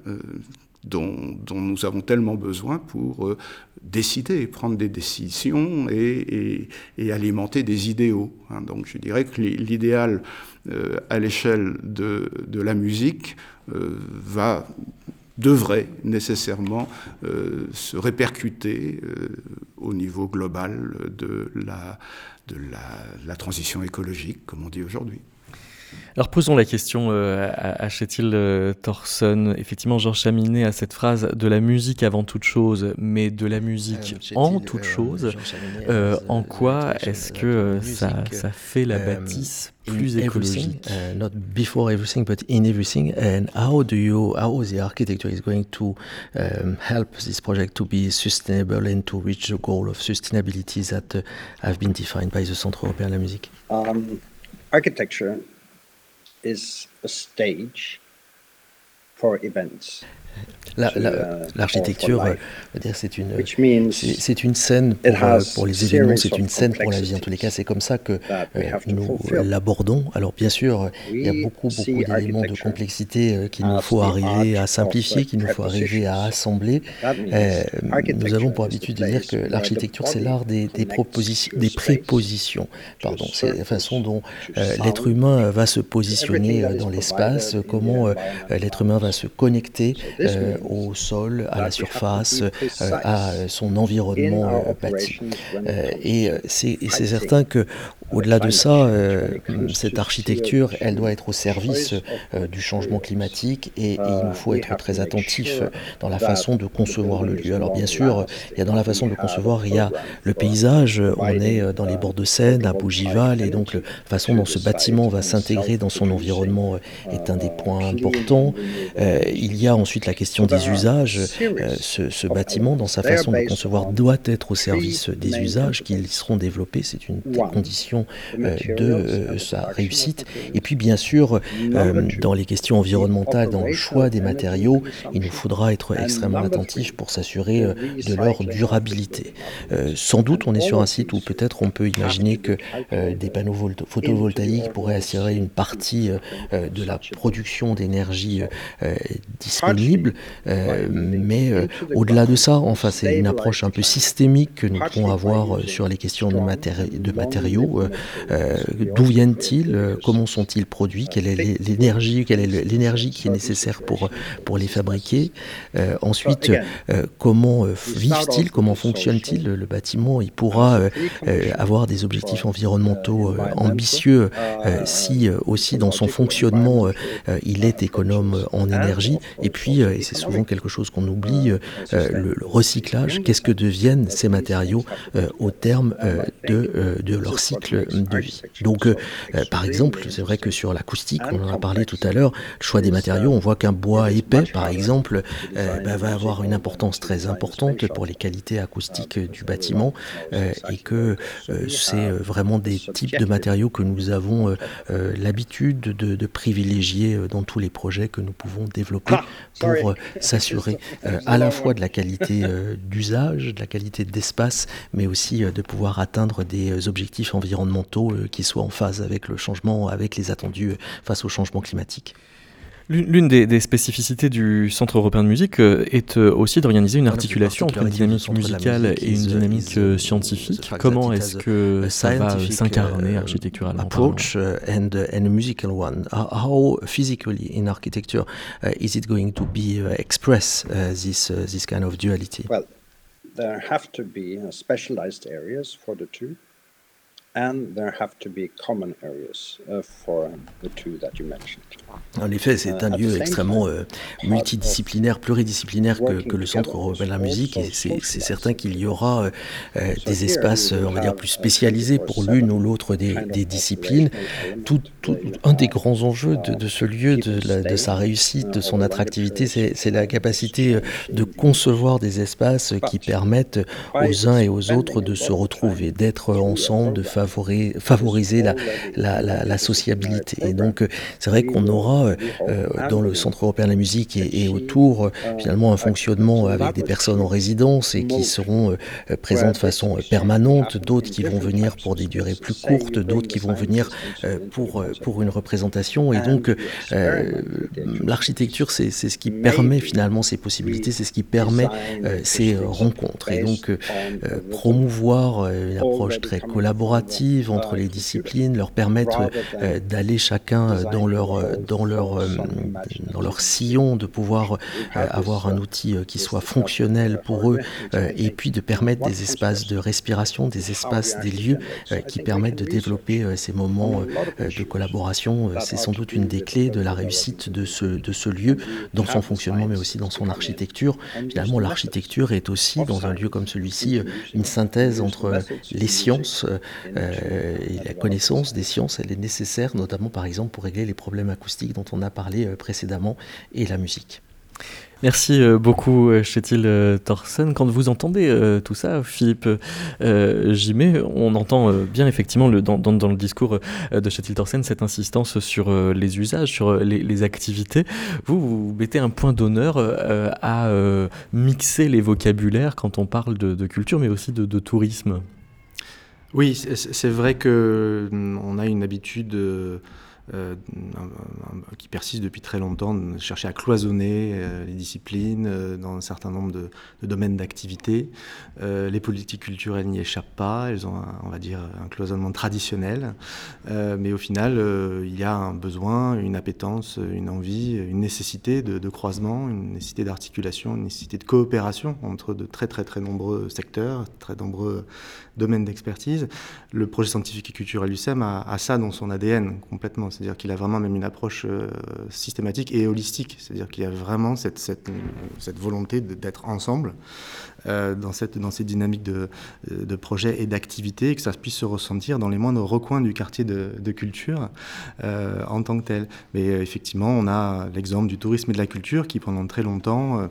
dont, nous avons tellement besoin pour euh, décider, prendre des décisions et, alimenter des idéaux. Hein. Donc je dirais que l'idéal euh, à l'échelle de, la musique euh, va devrait nécessairement se répercuter au niveau global de la, de la transition écologique, comme on dit aujourd'hui. Alors posons la question euh, à, Chétil euh, Thorson. Effectivement, Georges Chaminet a cette phrase de la musique avant toute chose, mais de la musique euh, en toute chose. en quoi est-ce que ça, ça, fait la bâtisse plus écologique? uh, Not before everything, but in everything. And how do you, how the architecture is going to um, help this project to be sustainable and to reach the goal of sustainability that uh, have been defined by the Centre européen de la musique? Um, architecture is a stage for events. Euh, l'architecture, la, c'est une, c'est une scène pour, euh, pour, les événements, c'est une scène pour la vie. En tous les cas, c'est comme ça que euh, nous l'abordons. Alors, bien sûr, il y a beaucoup, beaucoup d'éléments de complexité qu'il nous faut arriver à simplifier, qu'il nous faut arriver à assembler. nous avons pour habitude de dire que l'architecture, c'est l'art des, des, propositions, des prépositions. Pardon, c'est la façon dont l'être humain va se positionner dans l'espace, comment l'être humain va se connecter euh, au sol, à la surface, euh, à son environnement bâti. Euh, et c'est certain que au-delà de ça, euh, cette architecture, elle doit être au service euh, du changement climatique et, il nous faut être très attentif dans la façon de concevoir le lieu. Alors bien sûr, il y a dans la façon de concevoir, il y a le paysage, on est euh, dans les bords de Seine, à Bougival, et donc la façon dont ce bâtiment va s'intégrer dans son environnement est un des points importants. il y a ensuite la question des usages. Ce, ce, bâtiment, dans sa façon de concevoir, doit être au service des usages qui seront développés. C'est une des conditions euh, de euh, sa réussite. Et puis bien sûr, euh, dans les questions environnementales, dans le choix des matériaux, il nous faudra être extrêmement attentif pour s'assurer de leur durabilité. sans doute, on est sur un site où peut-être on peut imaginer que des panneaux photovoltaïques pourraient assurer une partie de la production d'énergie disponible, mais au-delà de ça, enfin, c'est une approche un peu systémique que nous pouvons avoir sur les questions de, de matériaux. Euh, d'où viennent-ils euh, Comment sont-ils produits Quelle est l'énergie Quelle est l'énergie qui est nécessaire pour, pour les fabriquer euh, Ensuite, comment vivent-ils Comment fonctionne-t-il le, bâtiment Il pourra avoir des objectifs environnementaux ambitieux si aussi dans son fonctionnement il est économe en énergie. Et puis, et c'est souvent quelque chose qu'on oublie, le, recyclage. Qu'est-ce que deviennent ces matériaux au terme de, de leur cycle de vie? Donc, euh, euh, par exemple, c'est vrai que sur l'acoustique, on en a parlé tout à l'heure, le choix des matériaux, on voit qu'un bois épais, par exemple, euh, bah, va avoir une importance très importante pour les qualités acoustiques du bâtiment et que c'est vraiment des types de matériaux que nous avons l'habitude de, de, privilégier dans tous les projets que nous pouvons développer pour s'assurer à la fois de la qualité d'usage, de la qualité d'espace, mais aussi de pouvoir atteindre des objectifs environnementaux euh, qui soient en phase avec le changement, avec les attendus euh, face au changement climatique. L'une des, spécificités du Centre européen de musique euh, est aussi d'organiser une articulation entre une dynamique musicale et une dynamique scientifique. Comment est-ce que ça va s'incarner architecturalement Approach and, and a musical one. How physically in architecture uh, is it going to be uh, express uh, this this kind of duality? Well, there have to be specialized areas for the two. and there have to be common areas uh, for the two that you mentioned. En effet, c'est un lieu extrêmement euh, multidisciplinaire, pluridisciplinaire que, que, le Centre européen de la musique, et c'est certain qu'il y aura euh, euh des espaces, on va dire, plus spécialisés pour l'une ou l'autre des, des, disciplines. Tout, tout, un des grands enjeux de, de ce lieu, de, la, de, sa réussite, de son attractivité, c'est la capacité euh, de concevoir des espaces qui permettent aux uns et aux autres de se retrouver, d'être ensemble, de favoriser la, la, la, la sociabilité. Et donc, c'est vrai qu'on aura euh, euh, dans le Centre européen de la musique et, autour finalement un fonctionnement avec des personnes en résidence et qui seront euh, présentes de façon permanente, d'autres qui vont venir pour des durées plus courtes, d'autres qui vont venir pour, pour une représentation. Et donc l'architecture, c'est ce qui permet finalement ces possibilités, c'est ce qui permet ces rencontres. Et donc promouvoir une approche très collaborative entre les disciplines, leur permettre d'aller chacun dans leur, dans leur, euh, dans leur sillon, de pouvoir euh, avoir un outil euh, qui soit fonctionnel pour eux, et puis de permettre des espaces de respiration, des espaces, des lieux qui permettent de développer ces moments de collaboration. C'est sans doute une des clés de la réussite de ce, de ce lieu, dans son fonctionnement, mais aussi dans son architecture. Finalement, l'architecture est aussi, dans un lieu comme celui-ci, une synthèse entre les sciences et la connaissance des sciences. Elle est nécessaire, notamment par exemple pour régler les problèmes acoustiques dont on a parlé euh, précédemment et la musique. Merci euh, beaucoup, euh, Chétil Thorsen. Quand vous entendez tout ça, Philippe Jimet, on entend bien effectivement le, dans, dans, le discours de Chétil Thorsen cette insistance sur les usages, sur les, activités. Vous, vous mettez un point d'honneur à mixer les vocabulaires quand on parle de, culture, mais aussi de, de tourisme. Oui, c'est vrai que hum, on a une habitude euh, qui persiste depuis très longtemps, de chercher à cloisonner euh, les disciplines euh, dans un certain nombre de, domaines d'activité. les politiques culturelles n'y échappent pas, elles ont, on va dire, un cloisonnement traditionnel, mais au final, il y a un besoin, une appétence, une envie, une nécessité de, croisement, une nécessité d'articulation, une nécessité de coopération entre de très très très nombreux secteurs, très nombreux domaine d'expertise. Le projet scientifique et culturel du SEM a, ça dans son ADN complètement. C'est-à-dire qu'il a vraiment même une approche euh, systématique et holistique. C'est-à-dire qu'il y a vraiment cette, volonté d'être ensemble euh, dans, cette, dans ces dynamiques de, de projet et d'activité et que ça puisse se ressentir dans les moindres recoins du quartier de, culture euh, en tant que tel. Mais effectivement, on a l'exemple du tourisme et de la culture qui, pendant très longtemps,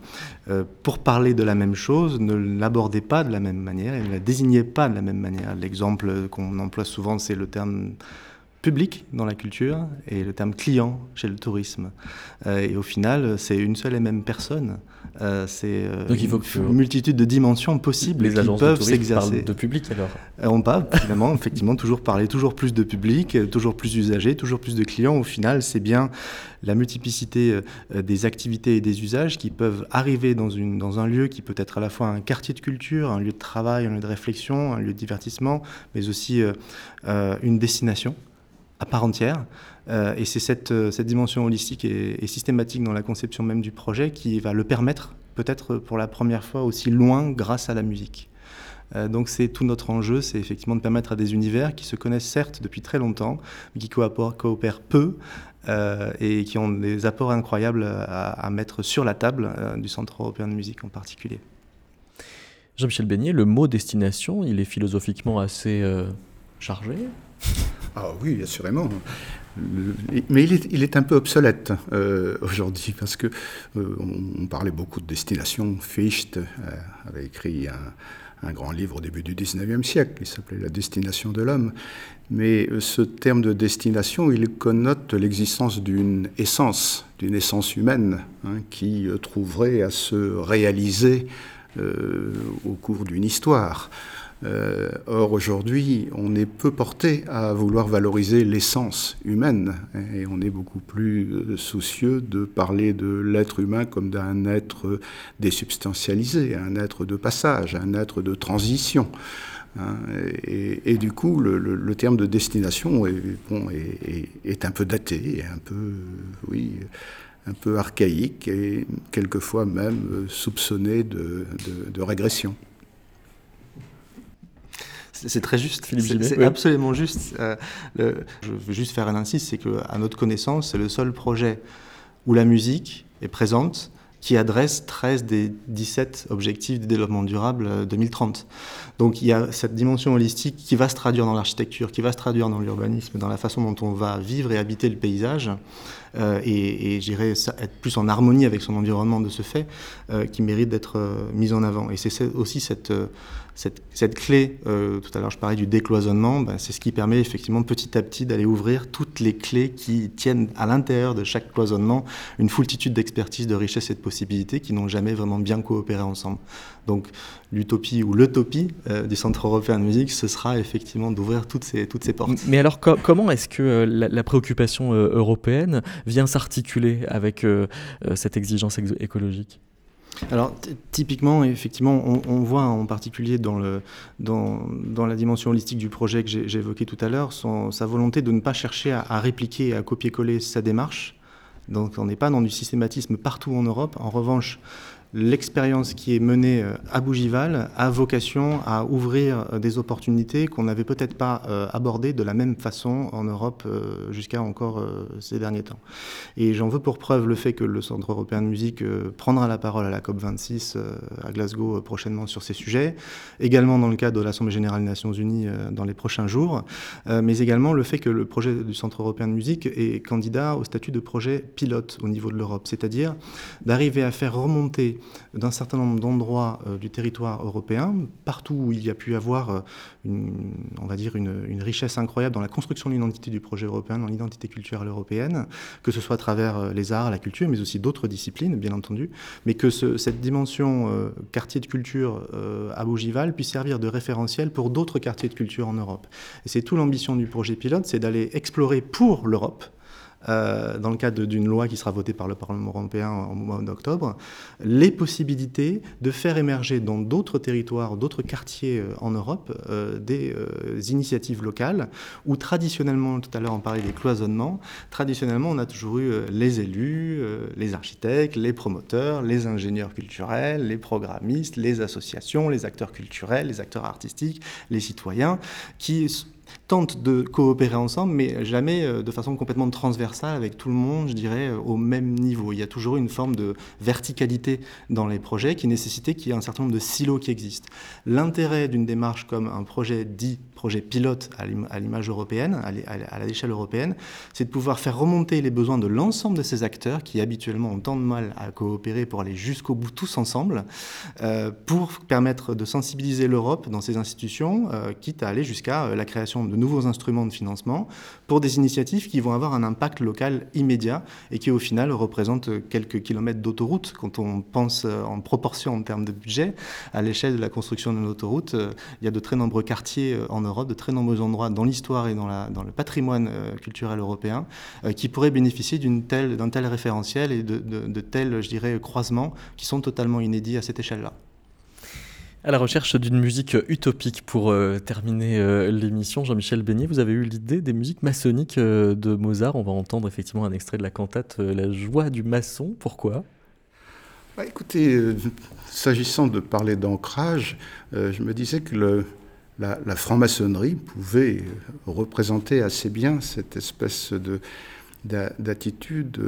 pour parler de la même chose, ne l'abordait pas de la même manière et ne la désignait pas de la même manière. L'exemple qu'on emploie souvent, c'est le terme public dans la culture et le terme client chez le tourisme. Euh, et au final, c'est une seule et même personne. Euh, c'est euh, Donc il faut une multitude de dimensions possibles les qui peuvent s'exercer. De public alors On parle finalement, effectivement, toujours parler toujours plus de public, toujours plus d'usagers, toujours plus de clients. Au final, c'est bien la multiplicité des activités et des usages qui peuvent arriver dans, une, dans un lieu qui peut être à la fois un quartier de culture, un lieu de travail, un lieu de réflexion, un lieu de divertissement, mais aussi une destination à part entière. Euh, et c'est cette, euh, cette, dimension holistique et, systématique dans la conception même du projet qui va le permettre, peut-être pour la première fois aussi loin grâce à la musique. Euh, donc c'est tout notre enjeu, c'est effectivement de permettre à des univers qui se connaissent certes depuis très longtemps, mais qui coopèrent, peu et qui ont des apports incroyables à mettre sur la table du Centre européen de musique en particulier. Jean-Michel Beignet, le mot destination, il est philosophiquement assez chargé ah oui, assurément. Mais il est, un peu obsolète euh, aujourd'hui parce que euh, on, parlait beaucoup de destination. Fichte euh, avait écrit un, grand livre au début du 19e siècle qui s'appelait La destination de l'homme. Mais ce terme de destination, il connote l'existence d'une essence, d'une essence humaine hein, qui trouverait à se réaliser au cours d'une histoire. Euh, or, aujourd'hui, on est peu porté à vouloir valoriser l'essence humaine et on est beaucoup plus euh, soucieux de parler de l'être humain comme d'un être désubstantialisé, un être de passage, un être de transition. Hein. et, du coup, le, terme de destination est, un peu daté, un peu, oui, un peu archaïque et quelquefois même soupçonné de régression. C'est très juste, Philippe C'est absolument juste. Euh, je veux juste faire un insiste, c'est qu'à notre connaissance, c'est le seul projet où la musique est présente qui adresse 13 des 17 objectifs de développement durable 2030. Euh, Donc il y a cette dimension holistique qui va se traduire dans l'architecture, qui va se traduire dans l'urbanisme, dans la façon dont on va vivre et habiter le paysage, euh, et, et j'irais être plus en harmonie avec son environnement de ce fait, euh, qui mérite d'être euh, mise en avant. Et c'est aussi cette, cette, clé, tout à l'heure je parlais du décloisonnement, ben, c'est ce qui permet effectivement petit à petit d'aller ouvrir toutes les clés qui tiennent à l'intérieur de chaque cloisonnement une foultitude d'expertise, de richesse et de possibilités qui n'ont jamais vraiment bien coopéré ensemble. Donc l'utopie ou l'utopie du Centre européen de musique, ce sera effectivement d'ouvrir toutes ces, toutes ces portes. Mais alors comment est-ce que la, la, préoccupation européenne vient s'articuler avec euh, euh, cette exigence écologique? Alors typiquement, effectivement, on, voit en particulier dans, la dimension holistique du projet que j'ai évoqué tout à l'heure, sa volonté de ne pas chercher à, à répliquer et à copier-coller sa démarche. Donc on n'est pas dans du systématisme partout en Europe. En revanche, l'expérience qui est menée euh, à Bougival a vocation à ouvrir euh, des opportunités qu'on n'avait peut-être pas euh, abordées de la même façon en Europe jusqu'à encore ces derniers temps. Et j'en veux pour preuve le fait que le Centre européen de musique prendra la parole à la COP26 à Glasgow prochainement sur ces sujets, également dans le cadre de l'Assemblée générale des Nations unies dans les prochains jours, mais également le fait que le projet du Centre européen de musique est candidat au statut de projet pilote au niveau de l'Europe, c'est-à-dire d'arriver à faire remonter d'un certain nombre d'endroits euh, du territoire européen, partout où il y a pu avoir, euh, une, on va dire, une, richesse incroyable dans la construction de l'identité du projet européen, dans l'identité culturelle européenne, que ce soit à travers euh, les arts, la culture, mais aussi d'autres disciplines, bien entendu, mais que cette dimension quartier de culture à Bougival puisse servir de référentiel pour d'autres quartiers de culture en Europe. Et c'est tout l'ambition du projet pilote, c'est d'aller explorer pour l'Europe euh, dans le cadre d'une loi qui sera votée par le Parlement européen en mois d'octobre, les possibilités de faire émerger dans d'autres territoires, d'autres quartiers euh, en Europe, euh, des initiatives locales où traditionnellement, tout à l'heure on parlait des cloisonnements, traditionnellement on a toujours eu les élus, les architectes, les promoteurs, les ingénieurs culturels, les programmistes, les associations, les acteurs culturels, les acteurs artistiques, les citoyens, qui tentent de coopérer ensemble, mais jamais euh, de façon complètement transversale avec tout le monde, je dirais, euh, au même niveau. Il y a toujours une forme de verticalité dans les projets qui nécessitait qu'il y ait un certain nombre de silos qui existent. L'intérêt d'une démarche comme un projet dit projet pilote à l'image européenne, à l'échelle européenne, c'est de pouvoir faire remonter les besoins de l'ensemble de ces acteurs qui habituellement ont tant de mal à coopérer pour aller jusqu'au bout tous ensemble, euh, pour permettre de sensibiliser l'Europe dans ses institutions, quitte à aller jusqu'à la création de de nouveaux instruments de financement pour des initiatives qui vont avoir un impact local immédiat et qui au final représentent quelques kilomètres d'autoroute. Quand on pense euh, en proportion en termes de budget, à l'échelle de la construction d'une autoroute, euh, il y a de très nombreux quartiers euh, en Europe, de très nombreux endroits dans l'histoire et dans, le patrimoine culturel européen qui pourraient bénéficier d'un tel, référentiel et de, de, de tels, je dirais, croisements qui sont totalement inédits à cette échelle-là. À la recherche d'une musique utopique pour euh, terminer euh, l'émission, Jean-Michel Beignet, vous avez eu l'idée des musiques maçonniques euh, de Mozart. On va entendre effectivement un extrait de la cantate La joie du maçon. Pourquoi? Bah, Écoutez, s'agissant de parler d'ancrage, je me disais que la, franc-maçonnerie pouvait représenter assez bien cette espèce de d'attitude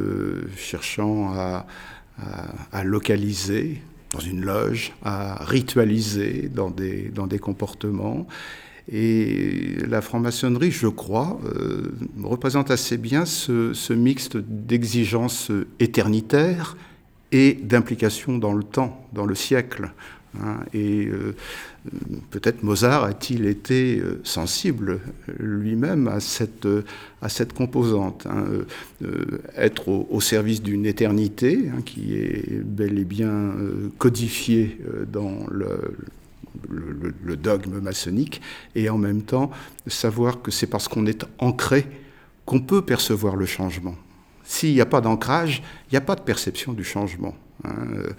cherchant à localiser dans une loge, à ritualiser dans des, dans des comportements. Et la franc-maçonnerie, je crois, euh, représente assez bien ce, ce mixte d'exigences éternitaires et d'implication dans le temps, dans le siècle. Hein. et euh, peut-être Mozart a-t-il été euh, sensible lui-même à cette, euh, à cette composante, hein, être au, service d'une éternité hein, qui est bel et bien codifiée dans le, le, dogme maçonnique, et en même temps savoir que c'est parce qu'on est ancré qu'on peut percevoir le changement. S'il n'y a pas d'ancrage, il n'y a pas de perception du changement. Hein, euh,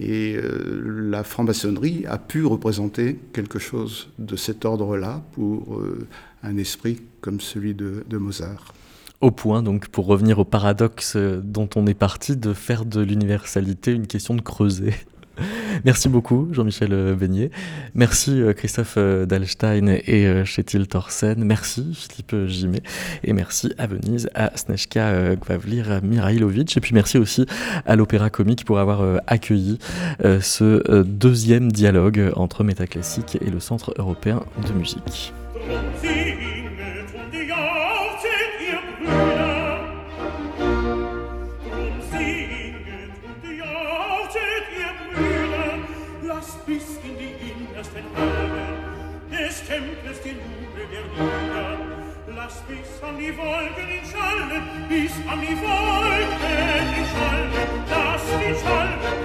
et euh, la franc-maçonnerie a pu représenter quelque chose de cet ordre-là pour euh, un esprit comme celui de, Mozart. Au point, donc, pour revenir au paradoxe dont on est parti, de faire de l'universalité une question de creuser. Merci beaucoup, Jean-Michel Beignet. Merci, Christophe Dalstein et Chetil Thorsen. Merci, Philippe Gimet. Et merci à Venise, à Snezhka Gvavlir Mirailovic. Et puis merci aussi à l'Opéra Comique pour avoir accueilli ce deuxième dialogue entre Métaclassique et le Centre européen de musique. bis an die Wolke die Schall, dass die Schall